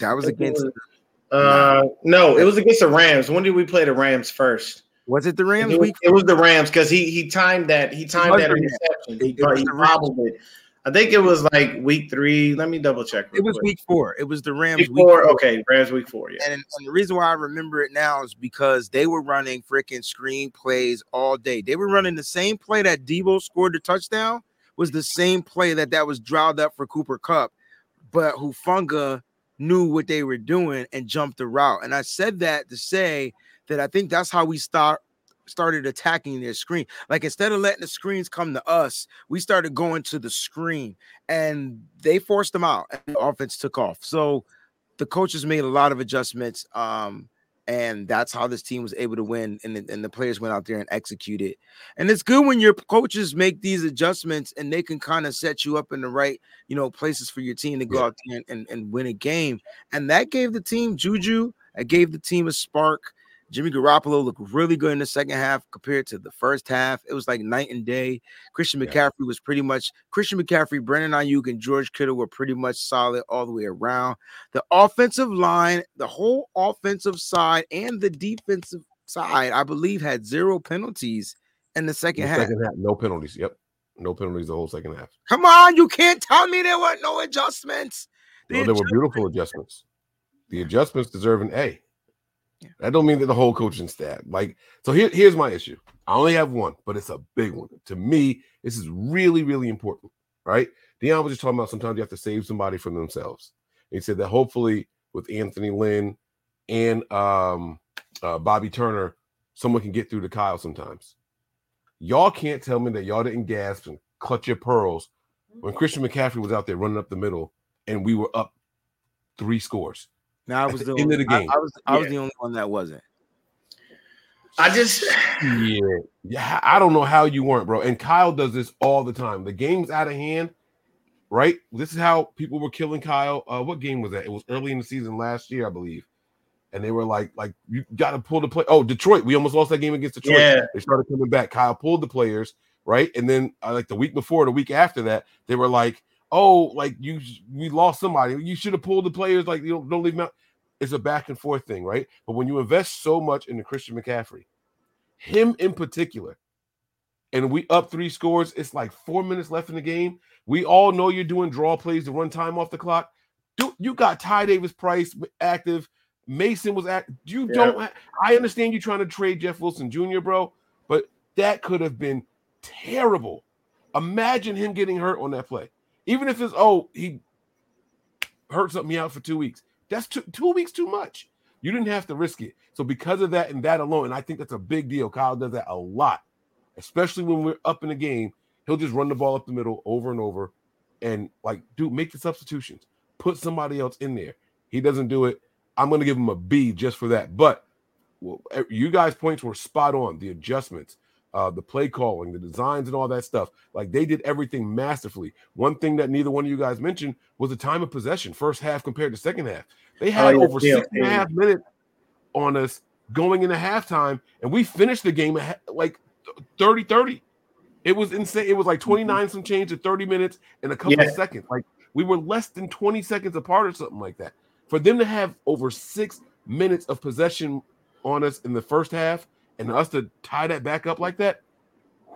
Speaker 9: That was against.
Speaker 10: Uh, no, it was against the Rams. When did we play the Rams first?
Speaker 9: Was it the Rams
Speaker 10: It was,
Speaker 9: week?
Speaker 10: it was the Rams because he he timed that he timed that interception. He, he bobbled it. I think it was like week three. Let me double check.
Speaker 9: It was
Speaker 10: quick.
Speaker 9: week four. It was the Rams
Speaker 10: week
Speaker 9: week
Speaker 10: four. Okay, Rams week four. Yeah.
Speaker 9: And, and the reason why I remember it now is because they were running freaking screen plays all day. They were running the same play that Deebo scored the touchdown was the same play that that was dialed up for Cooper Kupp, but Hufanga knew what they were doing and jumped the route. And I said that to say that I think that's how we start started attacking their screen. Like instead of letting the screens come to us, we started going to the screen and they forced them out and the offense took off. So the coaches made a lot of adjustments. Um, and that's how this team was able to win and the, and the players went out there and executed and it's good when your coaches make these adjustments and they can kind of set you up in the right you know places for your team to go out there and, and, and win a game and that gave the team juju it gave the team a spark Jimmy Garoppolo looked really good in the second half compared to the first half. It was like night and day. Christian McCaffrey yeah. was pretty much Christian McCaffrey, Brandon Aiyuk, and George Kittle were pretty much solid all the way around. The offensive line, the whole offensive side, and the defensive side, I believe, had zero penalties in the second, the half.
Speaker 8: second half. No penalties. Yep. No penalties the whole second half.
Speaker 9: Come on, you can't tell me there were no adjustments.
Speaker 8: The no, there were beautiful adjustments. The adjustments deserve an A. That don't mean that the whole coaching staff. Like, so here, here's my issue. I only have one, but it's a big one. To me, this is really, really important, right? Dion was just talking about sometimes you have to save somebody from themselves. he said that hopefully with Anthony Lynn and um, uh, Bobby Turner, someone can get through to Kyle sometimes. Y'all can't tell me that y'all didn't gasp and clutch your pearls when Christian McCaffrey was out there running up the middle and we were up three scores.
Speaker 9: Now I was the end only, of the game. I, I was I was the only one that wasn't.
Speaker 10: I just
Speaker 8: yeah yeah I don't know how you weren't, bro. And Kyle does this all the time. The game's out of hand, right? This is how people were killing Kyle. Uh, what game was that? It was early in the season last year, I believe. And they were like, like you got to pull the play. Oh, Detroit, we almost lost that game against Detroit. Yeah. They started coming back. Kyle pulled the players, right? And then uh, like the week before, the week after that, they were like, oh, like you we lost somebody. You should have pulled the players. Like you don't, don't leave them out. It's a back and forth thing, right? But when you invest so much into Christian McCaffrey, him in particular, and we up three scores, it's like four minutes left in the game. We all know you're doing draw plays to run time off the clock. Dude, you got Ty Davis Price active. Mason was at you yeah. don't I understand you trying to trade Jeff Wilson Jr., bro, but that could have been terrible. Imagine him getting hurt on that play. Even if it's oh he hurt something out for two weeks, that's two, two weeks too much. You didn't have to risk it. So because of that and that alone, and I think that's a big deal. Kyle does that a lot, especially when we're up in the game. He'll just run the ball up the middle over and over, and like, dude, make the substitutions. Put somebody else in there. He doesn't do it. I'm going to give him a B just for that. But well, you guys' points were spot on. The adjustments, uh, the play calling, the designs, and all that stuff. Like they did everything masterfully. One thing that neither one of you guys mentioned was the time of possession, first half compared to second half. They had oh, over yeah, six and a half minutes on us going into halftime, and we finished the game like 30 30. It was insane. It was like 29 some change to 30 minutes in a couple yeah. of seconds. Like we were less than 20 seconds apart or something like that. For them to have over six minutes of possession on us in the first half and us to tie that back up like that,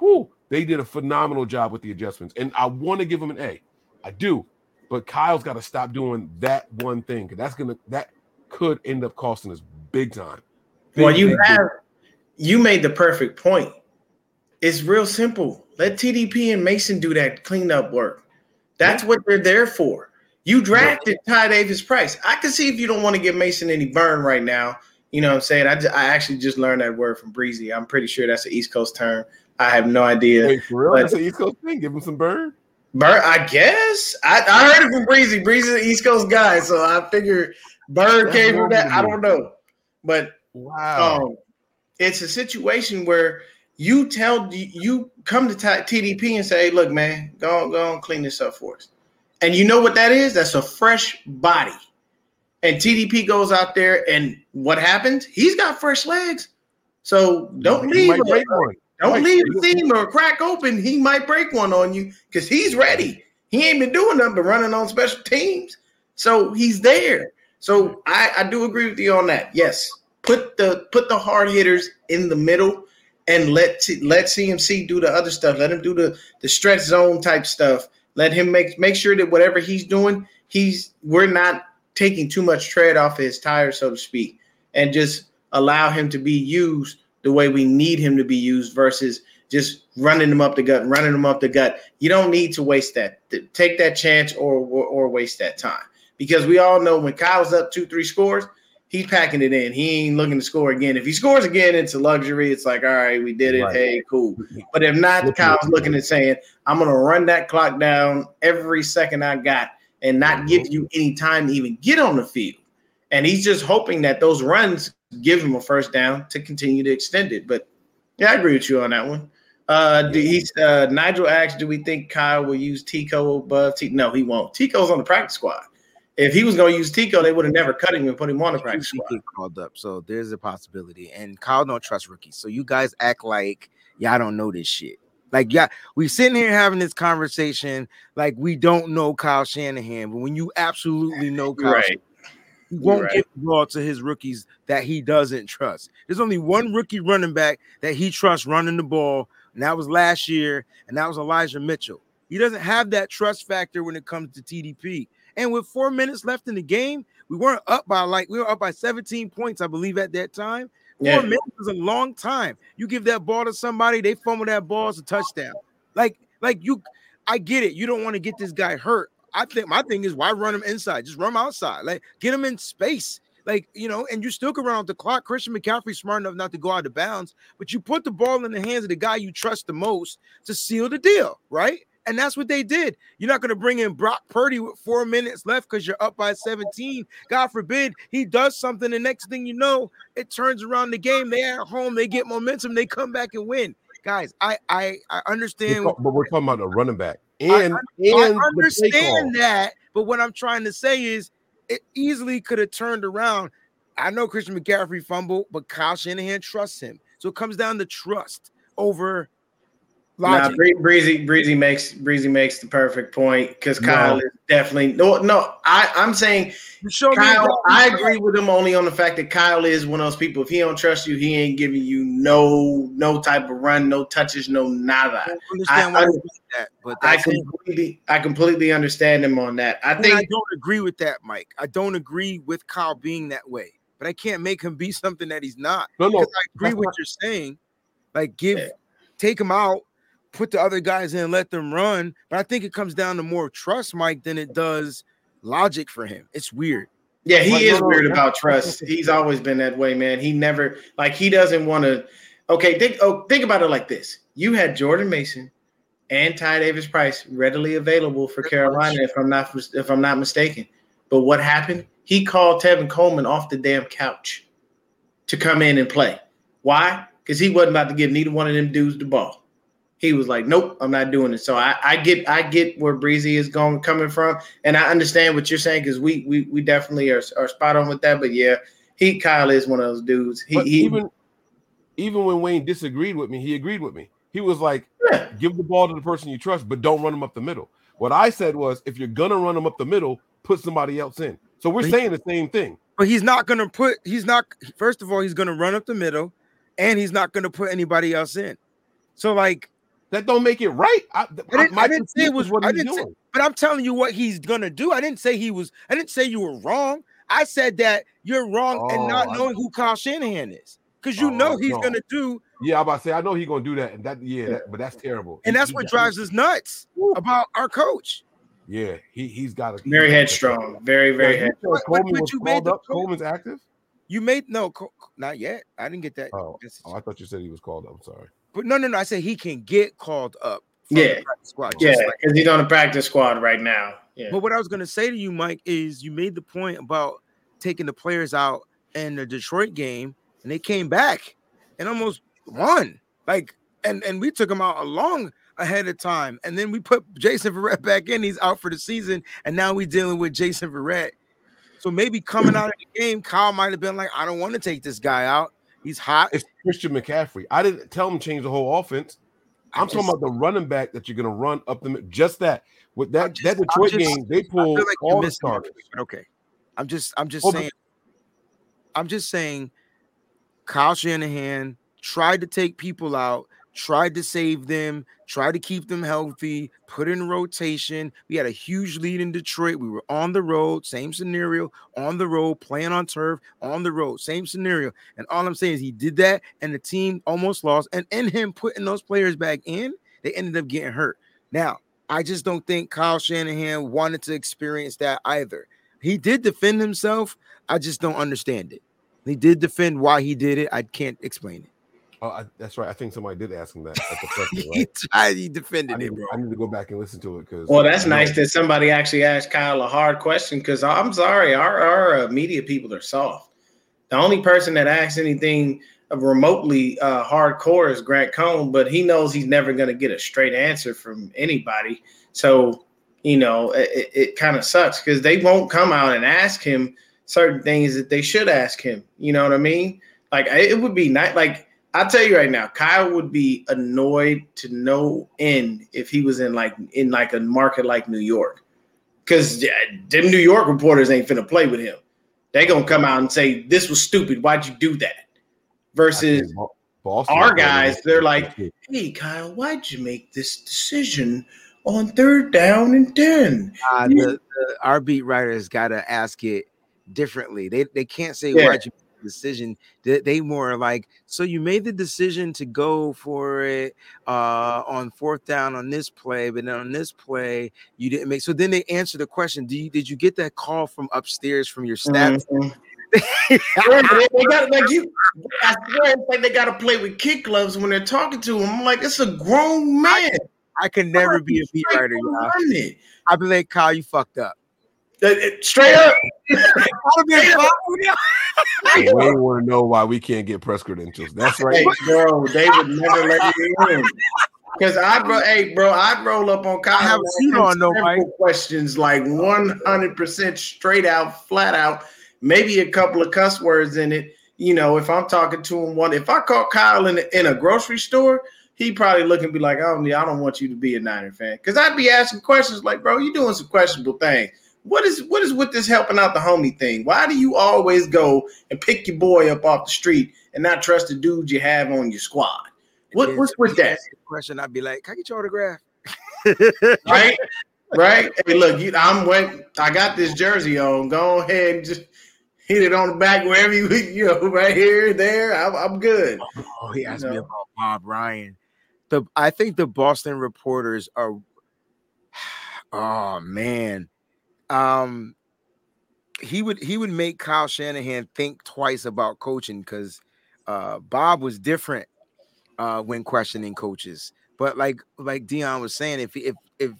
Speaker 8: whoo, they did a phenomenal job with the adjustments. And I want to give them an A. I do. But Kyle's got to stop doing that one thing because that's gonna that could end up costing us big time.
Speaker 10: Big, well, you big, have big. you made the perfect point. It's real simple. Let TDP and Mason do that cleanup work. That's yeah. what they're there for. You drafted yeah. Ty Davis Price. I can see if you don't want to give Mason any burn right now you know what I'm saying? I, I actually just learned that word from Breezy. I'm pretty sure that's an East Coast term. I have no idea.
Speaker 8: Wait, for real? But, that's an East Coast thing. Give him some bird.
Speaker 10: Burn, I guess. I, I heard it from Breezy. Breezy's an East Coast guy, so I figured Bird came from that. I don't know. But wow. Um, it's a situation where you tell you come to TDP and say, look, man, go on, go on, clean this up for us. And you know what that is? That's a fresh body and TDP goes out there, and what happens? He's got fresh legs. So don't he leave. A, don't leave a seam or crack open. He might break one on you because he's ready. He ain't been doing nothing but running on special teams. So he's there. So I, I do agree with you on that. Yes, put the put the hard hitters in the middle and let let CMC do the other stuff. Let him do the the stretch zone type stuff. Let him make make sure that whatever he's doing, he's we're not taking too much tread off his tire, so to speak, and just allow him to be used the way we need him to be used versus just running him up the gut, running him up the gut. You don't need to waste that. Take that chance or, or, or waste that time. because we all know when Kyle's up two, three scores, he's packing it in. He ain't looking to score again. If he scores again, it's a luxury. It's like, all right, we did it.
Speaker 8: Right.
Speaker 10: Hey, cool. But if not, Kyle's looking and saying, I'm gonna run that clock down every second I got and not give you any time to even get on the field. And he's just hoping that those runs give him a first down to continue to extend it. But yeah, I agree with you on that one. Uh, do he's uh, Nigel asked, "Do we think Kyle will use Tico above Tico?" No, he won't. Tico's on the practice squad. If he was going to use Tico, they would have never cut him and put him on the practice
Speaker 9: He
Speaker 10: squad.
Speaker 9: called up, so there's a possibility. And Kyle don't trust rookies, so you guys act like y'all don't know this shit. Like, yeah, we sitting here having this conversation like we don't know Kyle Shanahan, but when you absolutely know Kyle,
Speaker 10: Right.
Speaker 9: Shanahan, he won't
Speaker 10: right.
Speaker 9: give the ball to his rookies that he doesn't trust. There's only one rookie running back that he trusts running the ball, and that was last year, and that was Elijah Mitchell. He doesn't have that trust factor when it comes to TDP. And with four minutes left in the game, we weren't up by like we were up by 17 points, I believe, at that time. Four
Speaker 10: Yeah.
Speaker 9: minutes is a long time. You give that ball to somebody, they fumble that ball, it's a touchdown. Like, like you, I get it. You don't want to get this guy hurt. I think my thing is why run him inside? Just run him outside. Like, get him in space. Like, you know, and you still can run out the clock. Christian McCaffrey's smart enough not to go out of bounds, but you put the ball in the hands of the guy you trust the most to seal the deal, right? And that's what they did. You're not going to bring in Brock Purdy with four minutes left because you're up by 17. God forbid he does something. The next thing you know, it turns around the game. They at home, they get momentum, they come back and win. Guys, I I, I
Speaker 8: We're
Speaker 9: understand.
Speaker 8: talk- but we're talking about a running back. And,
Speaker 9: I,
Speaker 8: and
Speaker 9: I understand that, but what I'm trying to say is it easily could have turned around. I know Christian McCaffrey fumbled, but Kyle Shanahan trusts him. So it comes down to trust over logic.
Speaker 10: Bree- Breezy Breezy makes Breezy makes the perfect point because
Speaker 8: No.
Speaker 10: Kyle is definitely no no. I I'm saying
Speaker 9: show
Speaker 10: Kyle.
Speaker 9: exactly
Speaker 10: I agree with him only on the fact that Kyle is one of those people. If he don't trust you, he ain't giving you no no type of run, no touches, no nada.
Speaker 9: I understand
Speaker 10: I-
Speaker 9: why
Speaker 10: I-
Speaker 9: that, but
Speaker 10: I
Speaker 9: that's him.
Speaker 10: completely I completely understand him on that. I
Speaker 9: And
Speaker 10: think
Speaker 9: I don't agree with that, Mike. I don't agree with Kyle being that way, but I can't make him be something that he's not.
Speaker 8: No, no,
Speaker 9: I agree with
Speaker 8: not-
Speaker 9: you're saying. Like, give,
Speaker 10: Yeah.
Speaker 9: take him out, put the other guys in, and let them run. But I think it comes down to more trust, Mike, than it does logic for him. It's weird.
Speaker 10: Yeah, he
Speaker 8: Like,
Speaker 10: is weird
Speaker 8: that's-
Speaker 10: about trust. He's always been that way, man. He never like he doesn't want to. Okay, think oh think about it like this: you had Jordan Mason and Ty Davis Price readily available for Carolina, if I'm not if I'm not mistaken. But what happened? He called Tevin Coleman off the damn couch to come in and play. Why? Because he wasn't about to give neither one of them dudes the ball. He was like, "Nope, I'm not doing it." So I, I get, I get where Breezy is going coming from, and I understand what you're saying because we, we, we definitely are, are spot on with that. But yeah, he Kyle is one of those dudes. He, he
Speaker 8: even even when Wayne disagreed with me, he agreed with me. He was like,
Speaker 10: Yeah.
Speaker 8: "Give the ball to the person you trust, but don't run them up the middle." What I said was, if you're gonna run them up the middle, put somebody else in. So we're
Speaker 9: But he-
Speaker 8: saying the same thing.
Speaker 9: But he's not gonna put. He's not. First of all, he's gonna run up the middle, and he's not gonna put anybody else in. So like,
Speaker 8: That don't make it right. I,
Speaker 9: I didn't,
Speaker 8: my
Speaker 9: I didn't say it
Speaker 8: critique
Speaker 9: was
Speaker 8: is what
Speaker 9: I
Speaker 8: he's
Speaker 9: didn't say,
Speaker 8: doing.
Speaker 9: but I'm telling you what he's gonna do. I didn't say he was. I didn't say you were wrong. I said that you're wrong and not
Speaker 8: Oh, I-
Speaker 9: knowing who Kyle Shanahan is, because you
Speaker 8: Oh,
Speaker 9: know he's
Speaker 8: no.
Speaker 9: gonna do,
Speaker 8: Yeah, I'm about to say I know he's gonna do that, and that yeah, that, but that's terrible.
Speaker 9: and
Speaker 8: He-
Speaker 9: that's
Speaker 8: he
Speaker 9: what
Speaker 8: got-
Speaker 9: drives us nuts about our coach.
Speaker 8: Yeah, he he's got a
Speaker 10: very headstrong, very very
Speaker 8: Yeah,
Speaker 10: head.
Speaker 8: you
Speaker 9: But-
Speaker 8: Coleman
Speaker 9: but
Speaker 8: was
Speaker 9: you made
Speaker 8: called up. Coleman's active.
Speaker 9: You made no, Co- not yet. I didn't get that.
Speaker 8: Oh, oh, I thought you said he was called up. I'm sorry.
Speaker 9: But no, no, no. I said he can get called up.
Speaker 10: Yeah.
Speaker 9: squad,
Speaker 10: Yeah,
Speaker 9: just like
Speaker 10: because he's on the practice squad right now. Yeah,
Speaker 9: But what I was going to say to you, Mike, is you made the point about taking the players out in the Detroit game, and they came back and almost won. Like, and and we took them out a long ahead of time, and then we put Jason Verrett back in. He's out for the season, and now we're dealing with Jason Verrett. So maybe coming out of the game, Kyle might have been like, "I don't want to take this guy out. He's hot."
Speaker 8: It's Christian McCaffrey. I didn't tell him change the whole offense. I'm talking about the running back that you're gonna run up the just that. With that
Speaker 9: just-
Speaker 8: that Detroit
Speaker 9: just-
Speaker 8: game, they pulled
Speaker 9: like
Speaker 8: all the
Speaker 9: missing my
Speaker 8: starters.
Speaker 9: Okay, I'm just I'm just
Speaker 8: Oh, but-
Speaker 9: saying. I'm just saying. Kyle Shanahan tried to take people out, tried to save them, tried to keep them healthy, put in rotation. We had a huge lead in Detroit. We were on the road, same scenario, on the road, playing on turf, on the road, same scenario. And all I'm saying is he did that, and the team almost lost. And in him putting those players back in, they ended up getting hurt. Now, I just don't think Kyle Shanahan wanted to experience that either. he did defend himself. I just don't understand it. He did defend why he did it. I can't explain it.
Speaker 8: Oh, I, that's right. I think somebody did ask him that at the press.
Speaker 9: he
Speaker 8: Right?
Speaker 9: tried, he defended
Speaker 8: I, need,
Speaker 9: it, bro.
Speaker 8: I need to go back and listen to it because.
Speaker 10: Well, that's nice that somebody actually asked Kyle a hard question because I'm sorry, our, our uh, media people are soft. The only person that asks anything remotely uh, hardcore is Grant Cohn, but he knows he's never going to get a straight answer from anybody. So, you know, it, it kind of sucks because they won't come out and ask him certain things that they should ask him. You know what I mean? Like, it would be nice. Like, I'll tell you right now, Kyle would be annoyed to no end if he was in like in like a market like New York, because them New York reporters ain't finna play with him. They gonna come out and say this was stupid. Why'd you do that? Versus
Speaker 8: Boston,
Speaker 10: our guys, they're like, "Hey, Kyle, why'd you make this decision on third down and ten?"
Speaker 9: Uh, the, the, our beat writers got to ask it differently. They they can't say
Speaker 10: Yeah.
Speaker 9: why'd you make the decision. They, they more like so you made the decision to go for it uh, on fourth down on this play, but then on this play you didn't make. So then they answer the question: Do you did you get that call from upstairs from your staff?
Speaker 10: Mhm. They, got like you. I swear, it's like they got to play with kick gloves when they're talking to him. I'm like, it's a grown man.
Speaker 9: I can never be a beat writer, y'all. I'd be like, Kyle, you fucked up.
Speaker 10: Straight up.
Speaker 8: we want to know why we can't get press credentials. That's right.
Speaker 10: Hey, bro, they would never let you in. Because I, bro, hey, bro, I'd roll up on Kyle.
Speaker 9: I have a
Speaker 10: and
Speaker 9: suit
Speaker 10: ask him
Speaker 9: on, though,
Speaker 10: several
Speaker 9: Mike.
Speaker 10: Questions like 100% straight out, flat out, maybe a couple of cuss words in it. You know, if I'm talking to him, one, if I caught Kyle in, in a grocery store, he'd probably look and be like, oh, yeah, I don't want you to be a Niner fan. Because I'd be asking questions like, bro, you doing some questionable things. What is what is with this helping out the homie thing? Why do you always go and pick your boy up off the street and not trust the dude you have on your squad? What, what's with that?
Speaker 9: Question, I'd be like, Can I get your autograph?
Speaker 10: right? Right? Hey, look, you, I'm went. I got this jersey on. Go ahead and just hit it on the back wherever you, you know, right here, there. I'm, I'm good.
Speaker 9: Oh, he asked me
Speaker 10: know.
Speaker 9: about Bob Ryan. The I think the Boston reporters are. Oh man, um, he would he would make Kyle Shanahan think twice about coaching because uh, Bob was different uh, when questioning coaches. But like like Dion was saying, if if if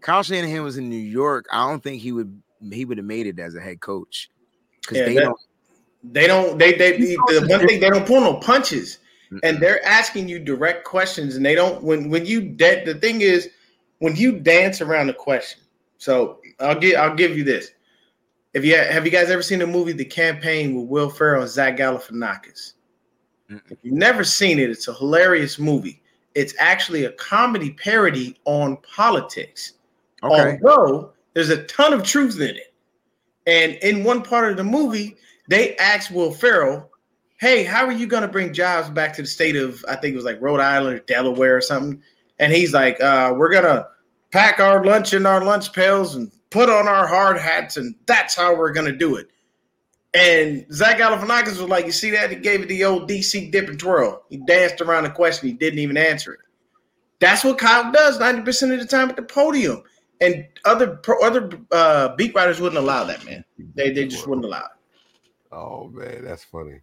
Speaker 9: Kyle Shanahan was in New York, I don't think he would he would have made it as a head coach because
Speaker 10: Yeah,
Speaker 9: they
Speaker 10: that-
Speaker 9: don't.
Speaker 10: They don't. They they the one thing they don't pull no punches, and they're asking you direct questions, and they don't. When when you da- the thing is when you dance around the question. So I'll give I'll give you this. If you have you guys ever seen the movie The Campaign with Will Ferrell and Zach Galifianakis? If you've never seen it, it's a hilarious movie. It's actually a comedy parody on politics.
Speaker 9: Okay.
Speaker 10: Although there's a ton of truth in it. And in one part of the movie, they asked Will Ferrell, Hey, how are you going to bring jobs back to the state of, I think it was like Rhode Island or Delaware or something? And he's like, uh, We're going to pack our lunch in our lunch pails and put on our hard hats, and that's how we're going to do it. And Zach Galifianakis was like, You see that? He gave it the old DC dip and twirl. He danced around the question, he didn't even answer it. That's what Kyle does 90% of the time at the podium. And other other uh, beat writers wouldn't allow that, man. They, they just wouldn't allow it.
Speaker 8: Oh man, that's funny.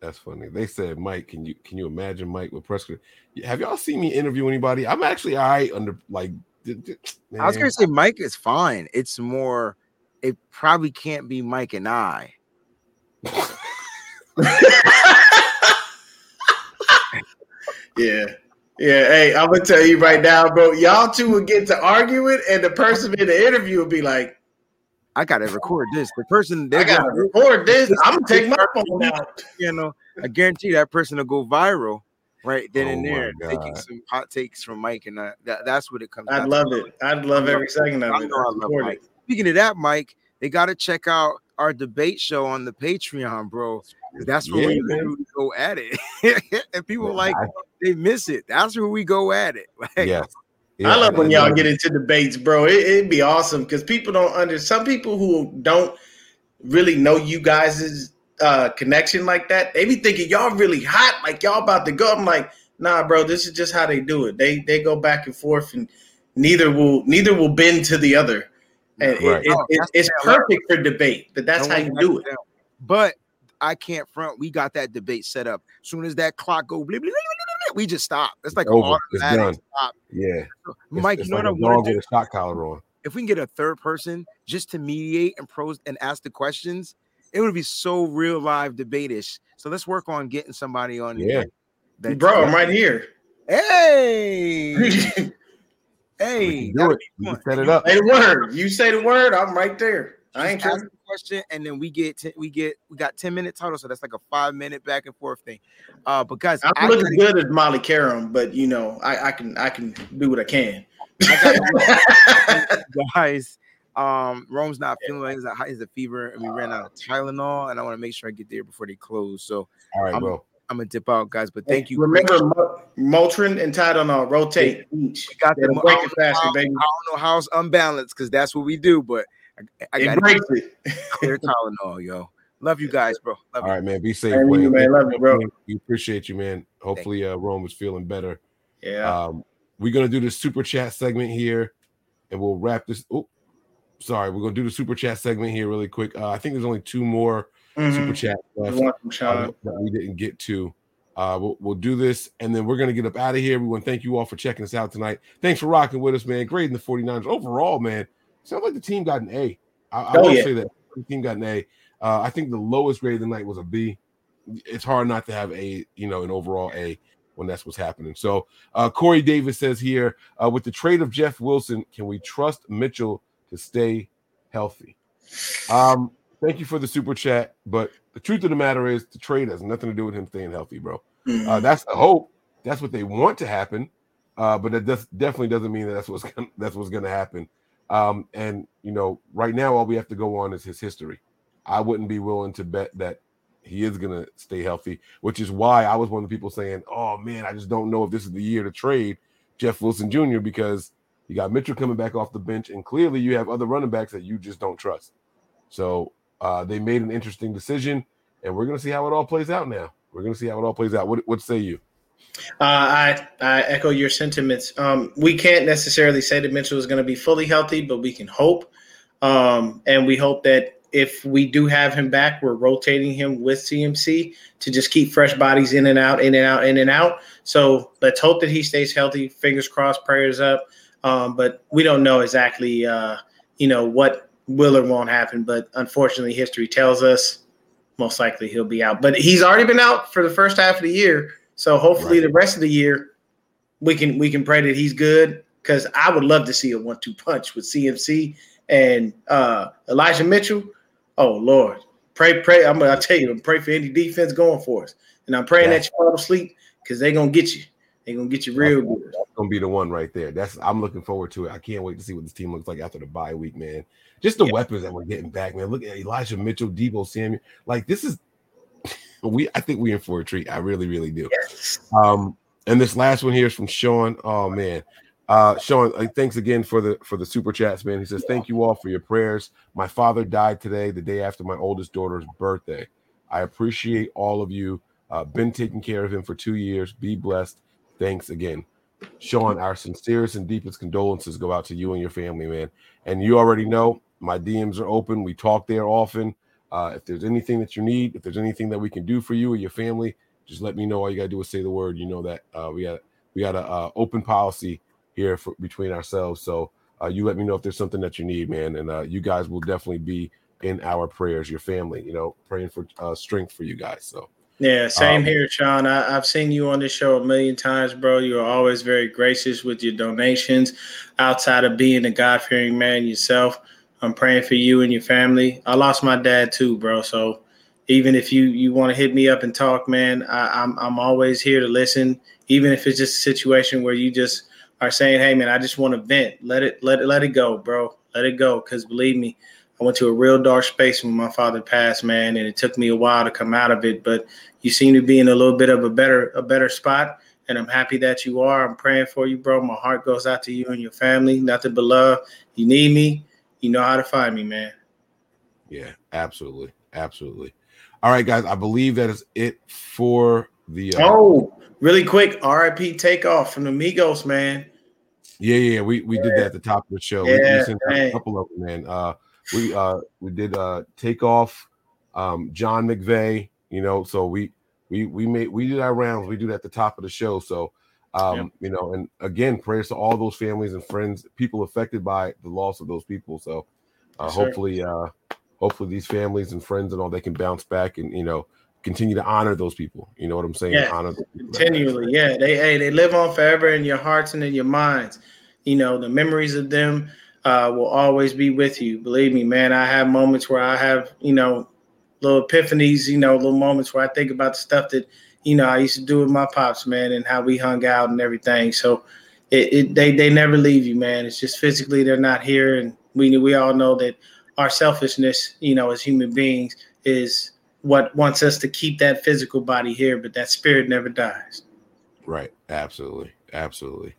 Speaker 8: That's funny. They said, Mike, can you can you imagine Mike with press? Have y'all seen me interview anybody? I'm actually all right under like.
Speaker 9: I was gonna say Mike is fine. It's more, it probably can't be Mike and I.
Speaker 10: Yeah. Yeah. Hey, I'm gonna tell you right now, bro. Y'all two would get to arguing, and the person in the interview would be like,
Speaker 9: I gotta record this. The person
Speaker 10: I gotta record this. I'm gonna take my phone out.
Speaker 9: you know, I guarantee that person will go viral right then and
Speaker 8: Oh, my
Speaker 9: there, taking some hot takes from Mike, and uh, that, that's what it comes.
Speaker 10: I'd love
Speaker 9: to.
Speaker 10: it. I'd love every second of
Speaker 9: I
Speaker 10: it.
Speaker 9: know I love Mike. Speaking of that, Mike, they got to check out our debate show on the Patreon, bro. That's where
Speaker 8: Yeah,
Speaker 9: we go at it, and people
Speaker 8: Yeah,
Speaker 9: like
Speaker 8: I-
Speaker 9: they miss it. That's where we go at it. Like,
Speaker 8: Yes.
Speaker 10: I love when y'all get into debates, bro. It, it'd be awesome because people don't under some people who don't really know you guys' uh, connection like that. They be thinking y'all really hot, like y'all about to go. I'm like, nah, bro. This is just how they do it. They they go back and forth, and neither will neither will bend to the other. And
Speaker 8: Right.
Speaker 10: it-
Speaker 9: No,
Speaker 10: it- it's
Speaker 9: the way I like
Speaker 10: perfect for debate, but that's
Speaker 9: No
Speaker 10: how you do
Speaker 9: it
Speaker 10: it.
Speaker 9: down. But I can't front. We got that debate set up. As soon as that clock go, bleep, bleep, bleep, bleep, bleep, we just stop. It's like
Speaker 8: Over.
Speaker 9: an
Speaker 8: It's
Speaker 9: automatic
Speaker 8: done.
Speaker 9: stop.
Speaker 8: Yeah. It's-
Speaker 9: Mike,
Speaker 8: it's
Speaker 9: you know
Speaker 8: like
Speaker 9: what I want
Speaker 8: dog
Speaker 9: to do?
Speaker 8: a shot collar on.
Speaker 9: If we can get a third person just to mediate and pros and ask the questions, it would be so real live debate-ish. So let's work on getting somebody on.
Speaker 8: Yeah.
Speaker 9: that-
Speaker 10: Bro, I'm right here.
Speaker 9: Hey, hey,
Speaker 8: do it. Can set it up.
Speaker 10: Say the word. You say the word, I'm right there. I ain't
Speaker 9: Just ask the question, and then we get we get we got ten minutes total, so that's like a five minute back and forth thing. Uh, because
Speaker 10: I'm
Speaker 9: I
Speaker 10: looking
Speaker 9: gotta-
Speaker 10: good as Molly Karam, but you know, I, I can I can do what I can.
Speaker 9: guys. Um, Rome's not feeling like he's a he's a fever, and we ran out of Tylenol, and I want to make sure I get there before they close. So
Speaker 8: All right,
Speaker 9: I'm,
Speaker 8: bro.
Speaker 9: I'm gonna dip out, guys. But thank you.
Speaker 10: Remember, Mo- Motrin and Tylenol rotate each.
Speaker 9: We got them. I
Speaker 10: break
Speaker 9: don't
Speaker 10: it
Speaker 9: know
Speaker 10: faster,
Speaker 9: how-
Speaker 10: baby.
Speaker 9: I don't know how it's unbalanced because that's what we do, but I, I
Speaker 10: It
Speaker 9: got
Speaker 10: breaks it.
Speaker 9: clear Tylenol, yo. Love you guys, bro. Love
Speaker 8: All
Speaker 9: you.
Speaker 8: right, man. Be safe.
Speaker 10: Same you, man. Love you, bro.
Speaker 8: We appreciate you, man. Hopefully, uh, Rome is feeling better.
Speaker 10: Yeah.
Speaker 8: Um, we're gonna do the super chat segment here, and we'll wrap this. Oh, sorry, we're gonna do the super chat segment here really quick. Uh, I think there's only two more
Speaker 10: Mhm.
Speaker 8: super chat left uh, that we didn't get to. Uh, we'll, we'll do this, and then we're gonna get up out of here. We want to thank you all for checking us out tonight. Thanks for rocking with us, man. Grading the 49ers overall, man. Sounds like the team got an A. I, I
Speaker 10: Oh,
Speaker 8: will
Speaker 10: yeah.
Speaker 8: say that the team got an A. Uh, I think the lowest grade of the night was a B. It's hard not to have a, you know, an overall A when that's what's happening. So uh, Corey Davis says here, uh, with the trade of Jeff Wilson, can we trust Mitchell to stay healthy? Um, thank you for the super chat, but the truth of the matter is the trade has nothing to do with him staying healthy, bro.
Speaker 10: Mm-hmm.
Speaker 8: Uh, that's the hope. That's what they want to happen. Uh, but that does, definitely doesn't mean that that's what's gonna, that's what's going to happen. Um, and you know, right now, all we have to go on is his history. I wouldn't be willing to bet that he is going to stay healthy, which is why I was one of the people saying, "Oh man, I just don't know if this is the year to trade Jeff Wilson Jr." because you got Mitchell coming back off the bench, and clearly you have other running backs that you just don't trust. So uh, they made an interesting decision, and we're going to see how it all plays out. Now we're going to see how it all plays out. What what say you?
Speaker 10: Uh, I I echo your sentiments. Um, we can't necessarily say that Mitchell is going to be fully healthy, but we can hope, um, and we hope that if we do have him back, we're rotating him with CMC to just keep fresh bodies in and out, in and out, in and out. So let's hope that he stays healthy. Fingers crossed, prayers up. Um, but we don't know exactly, uh, you know, what will or won't happen. But unfortunately, history tells us most likely he'll be out. But he's already been out for the first half of the year. So hopefully the rest of the year we can we can pray that he's good because I would love to see a one-two punch with CMC and uh, Elijah Mitchell. Oh Lord, pray pray. I'm gonna tell you, pray for any defense going for us, and I'm praying
Speaker 8: Yeah.
Speaker 10: that you fall asleep because they're gonna get you. They're gonna get you real good.
Speaker 8: That's gonna be the one right there. That's I'm looking forward to it. I can't wait to see what this team looks like after the bye week, man. Just the
Speaker 10: Yeah.
Speaker 8: weapons that we're getting back, man. Look at Elijah Mitchell, Deebo Samuel. Like this is we I think we in for a treat. I really, really do.
Speaker 10: Yes.
Speaker 8: Um, and this last one here is from Sean. Oh man. Uh Sean, uh, thanks again for the for the super chats, man. He says, Thank you all for your prayers. My father died today, the day after my oldest daughter's birthday. I appreciate all of you. Uh, been taking care of him for two years. Be blessed. Thanks again. Sean, our sincerest and deepest condolences go out to you and your family, man. And you already know my DMs are open. We talk there often. Uh, if there's anything that you need, if there's anything that we can do for you or your family, just let me know. All you gotta do is say the word. You know that uh, we got we got a uh, open policy here for, between ourselves. So uh, you let me know if there's something that you need, man. And uh, you guys will definitely be in our prayers. Your family, you know, praying for uh, strength for you guys. So
Speaker 10: Yeah, same
Speaker 8: Um,
Speaker 10: here, Sean. I, I've seen you on this show a million times, bro. You are always very gracious with your donations. Outside of being a God fearing man yourself, I'm praying for you and your family. I lost my dad too, bro. So even if you you want to hit me up and talk, man, I, I'm I'm always here to listen. Even if it's just a situation where you just are saying, "Hey, man, I just want to vent. Let it let it let it go, bro. Let it go." Because believe me, I went to a real dark space when my father passed, man, and it took me a while to come out of it. But you seem to be in a little bit of a better a better spot, and I'm happy that you are. I'm praying for you, bro. My heart goes out to you and your family. Nothing but love. You need me. You know how to find me, man.
Speaker 8: yeah, absolutely, absolutely. All right, guys. I believe that is it for the. Uh,
Speaker 10: Oh, really quick, RIP takeoff from the Migos, man.
Speaker 8: Yeah, yeah, we we did that at the top of the show. We- we,
Speaker 10: Yeah,
Speaker 8: sent a couple of them, man. Uh, we uh we did uh takeoff, um, John McVeigh. You know, so we we we made we did our rounds. We do that at the top of the show. So, um,
Speaker 10: Yep.
Speaker 8: you know, and again, prayers to all those families and friends, people affected by the loss of those people. So, uh, hopefully, uh, hopefully these families and friends and all they can bounce back and you know continue to honor those people. You know what I'm saying?
Speaker 10: Yeah.
Speaker 8: Honor
Speaker 10: continually. Yeah, they hey, they live on forever in your hearts and in your minds. You know, the memories of them uh, will always be with you. Believe me, man. I have moments where I have, you know, little epiphanies. You know, little moments where I think about the stuff that you know I used to do with my pops, man, and how we hung out and everything. So, it, it they they never leave you, man. It's just physically they're not here, and we we all know that our selfishness, you know, as human beings, is what wants us to keep that physical body here, but that spirit never dies.
Speaker 8: Right. Absolutely. Absolutely.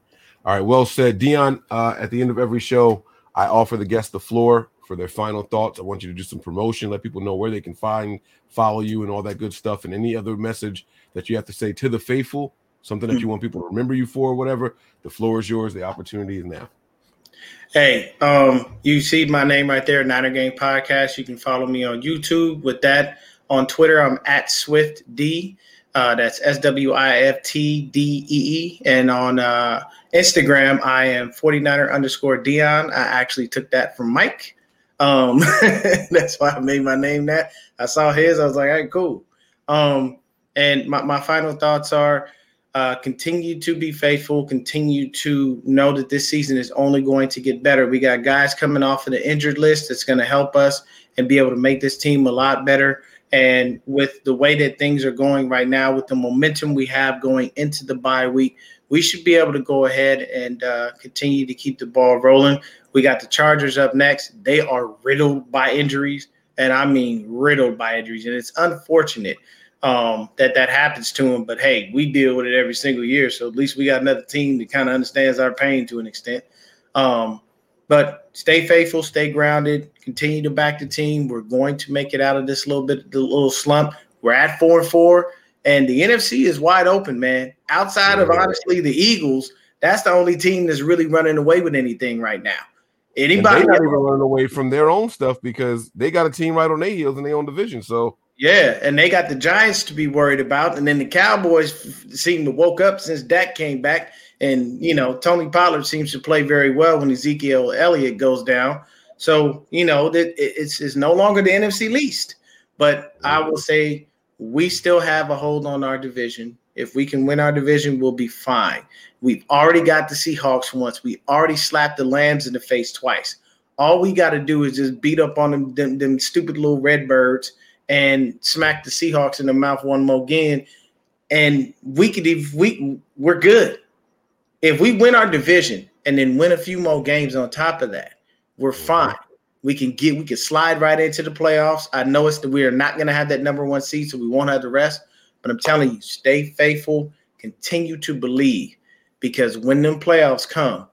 Speaker 8: All right. Well said, Dion. Uh, at the end of every show, I offer the guest the floor for their final thoughts. I want you to do some promotion, let people know where they can find, follow you, and all that good stuff, and any other message that you have to say to the faithful, something that you want people to remember you for, or whatever. The floor is yours. The opportunity is now.
Speaker 10: Hey, um, you see my name right there, Niner Gang Podcast. You can follow me on YouTube with that. On Twitter, I'm at Swift D. Uh, that's S W I F T D E E. And on uh, Instagram, I am 49er underscore Dion. I actually took that from Mike. Um, that's why I made my name that. I saw his, I was like, all right, cool. Um, and my, my final thoughts are uh, continue to be faithful, continue to know that this season is only going to get better. We got guys coming off of the injured list that's going to help us and be able to make this team a lot better. And with the way that things are going right now, with the momentum we have going into the bye week, we should be able to go ahead and uh, continue to keep the ball rolling. We got the Chargers up next. They are riddled by injuries, and I mean riddled by injuries, and it's unfortunate um, that that happens to them. But hey, we deal with it every single year, so at least we got another team that kind of understands our pain to an extent. Um, but stay faithful, stay grounded, continue to back the team. We're going to make it out of this little bit, the little slump. We're at four and four, and the NFC is wide open, man. Outside of honestly the Eagles, that's the only team that's really running away with anything right now.
Speaker 8: And
Speaker 10: Anybody?
Speaker 8: they're not even running away from their own stuff because they got a team right on their heels in their own division. So
Speaker 10: Yeah, and they got the Giants to be worried about, and then the Cowboys seem to woke up since Dak came back, and you know Tony Pollard seems to play very well when Ezekiel Elliott goes down. So you know that it's it's no longer the NFC least, but I will say we still have a hold on our division. If we can win our division, we'll be fine. We've already got the Seahawks once. We already slapped the Lambs in the face twice. All we got to do is just beat up on them, them, them stupid little Redbirds and smack the Seahawks in the mouth one more again, and we could if we we're good. If we win our division and then win a few more games on top of that, we're mm-hmm. fine. We can get we can slide right into the playoffs. I know it's that we are not going to have that number one seed, so we won't have the rest. But I'm telling you, stay faithful, continue to believe, because when them playoffs come,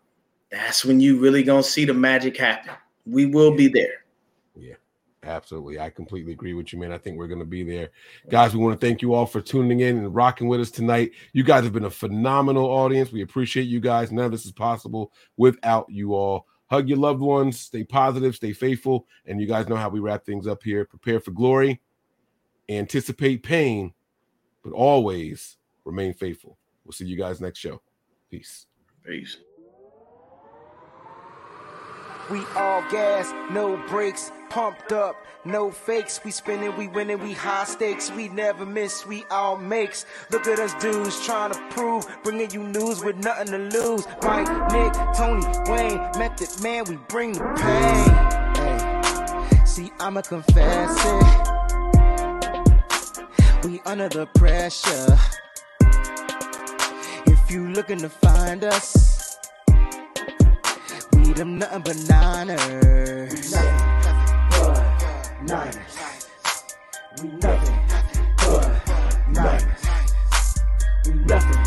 Speaker 10: that's when you really gonna see the magic happen. We will be there.
Speaker 8: Yeah, absolutely. I completely agree with you, man. I think we're going to be there. Guys, we want to thank you all for tuning in and rocking with us tonight. You guys have been a phenomenal audience. We appreciate you guys. None of this is possible without you all. Hug your loved ones, stay positive, stay faithful. And you guys know how we wrap things up here. Prepare for glory, anticipate pain, but always remain faithful. We'll see you guys next show. Peace.
Speaker 10: Peace.
Speaker 11: We all gas, no brakes, pumped up, no fakes. We spinning, we winning, we high stakes. We never miss, we all makes. Look at us dudes trying to prove, bringing you news with nothing to lose. Mike, Nick, Tony, Wayne, Method Man, we bring the pain. Hey, see, I'ma confess it we under the pressure. If you looking to find us, we them nothing but niners. We nothing but niners. We nothing but niners. We nothing.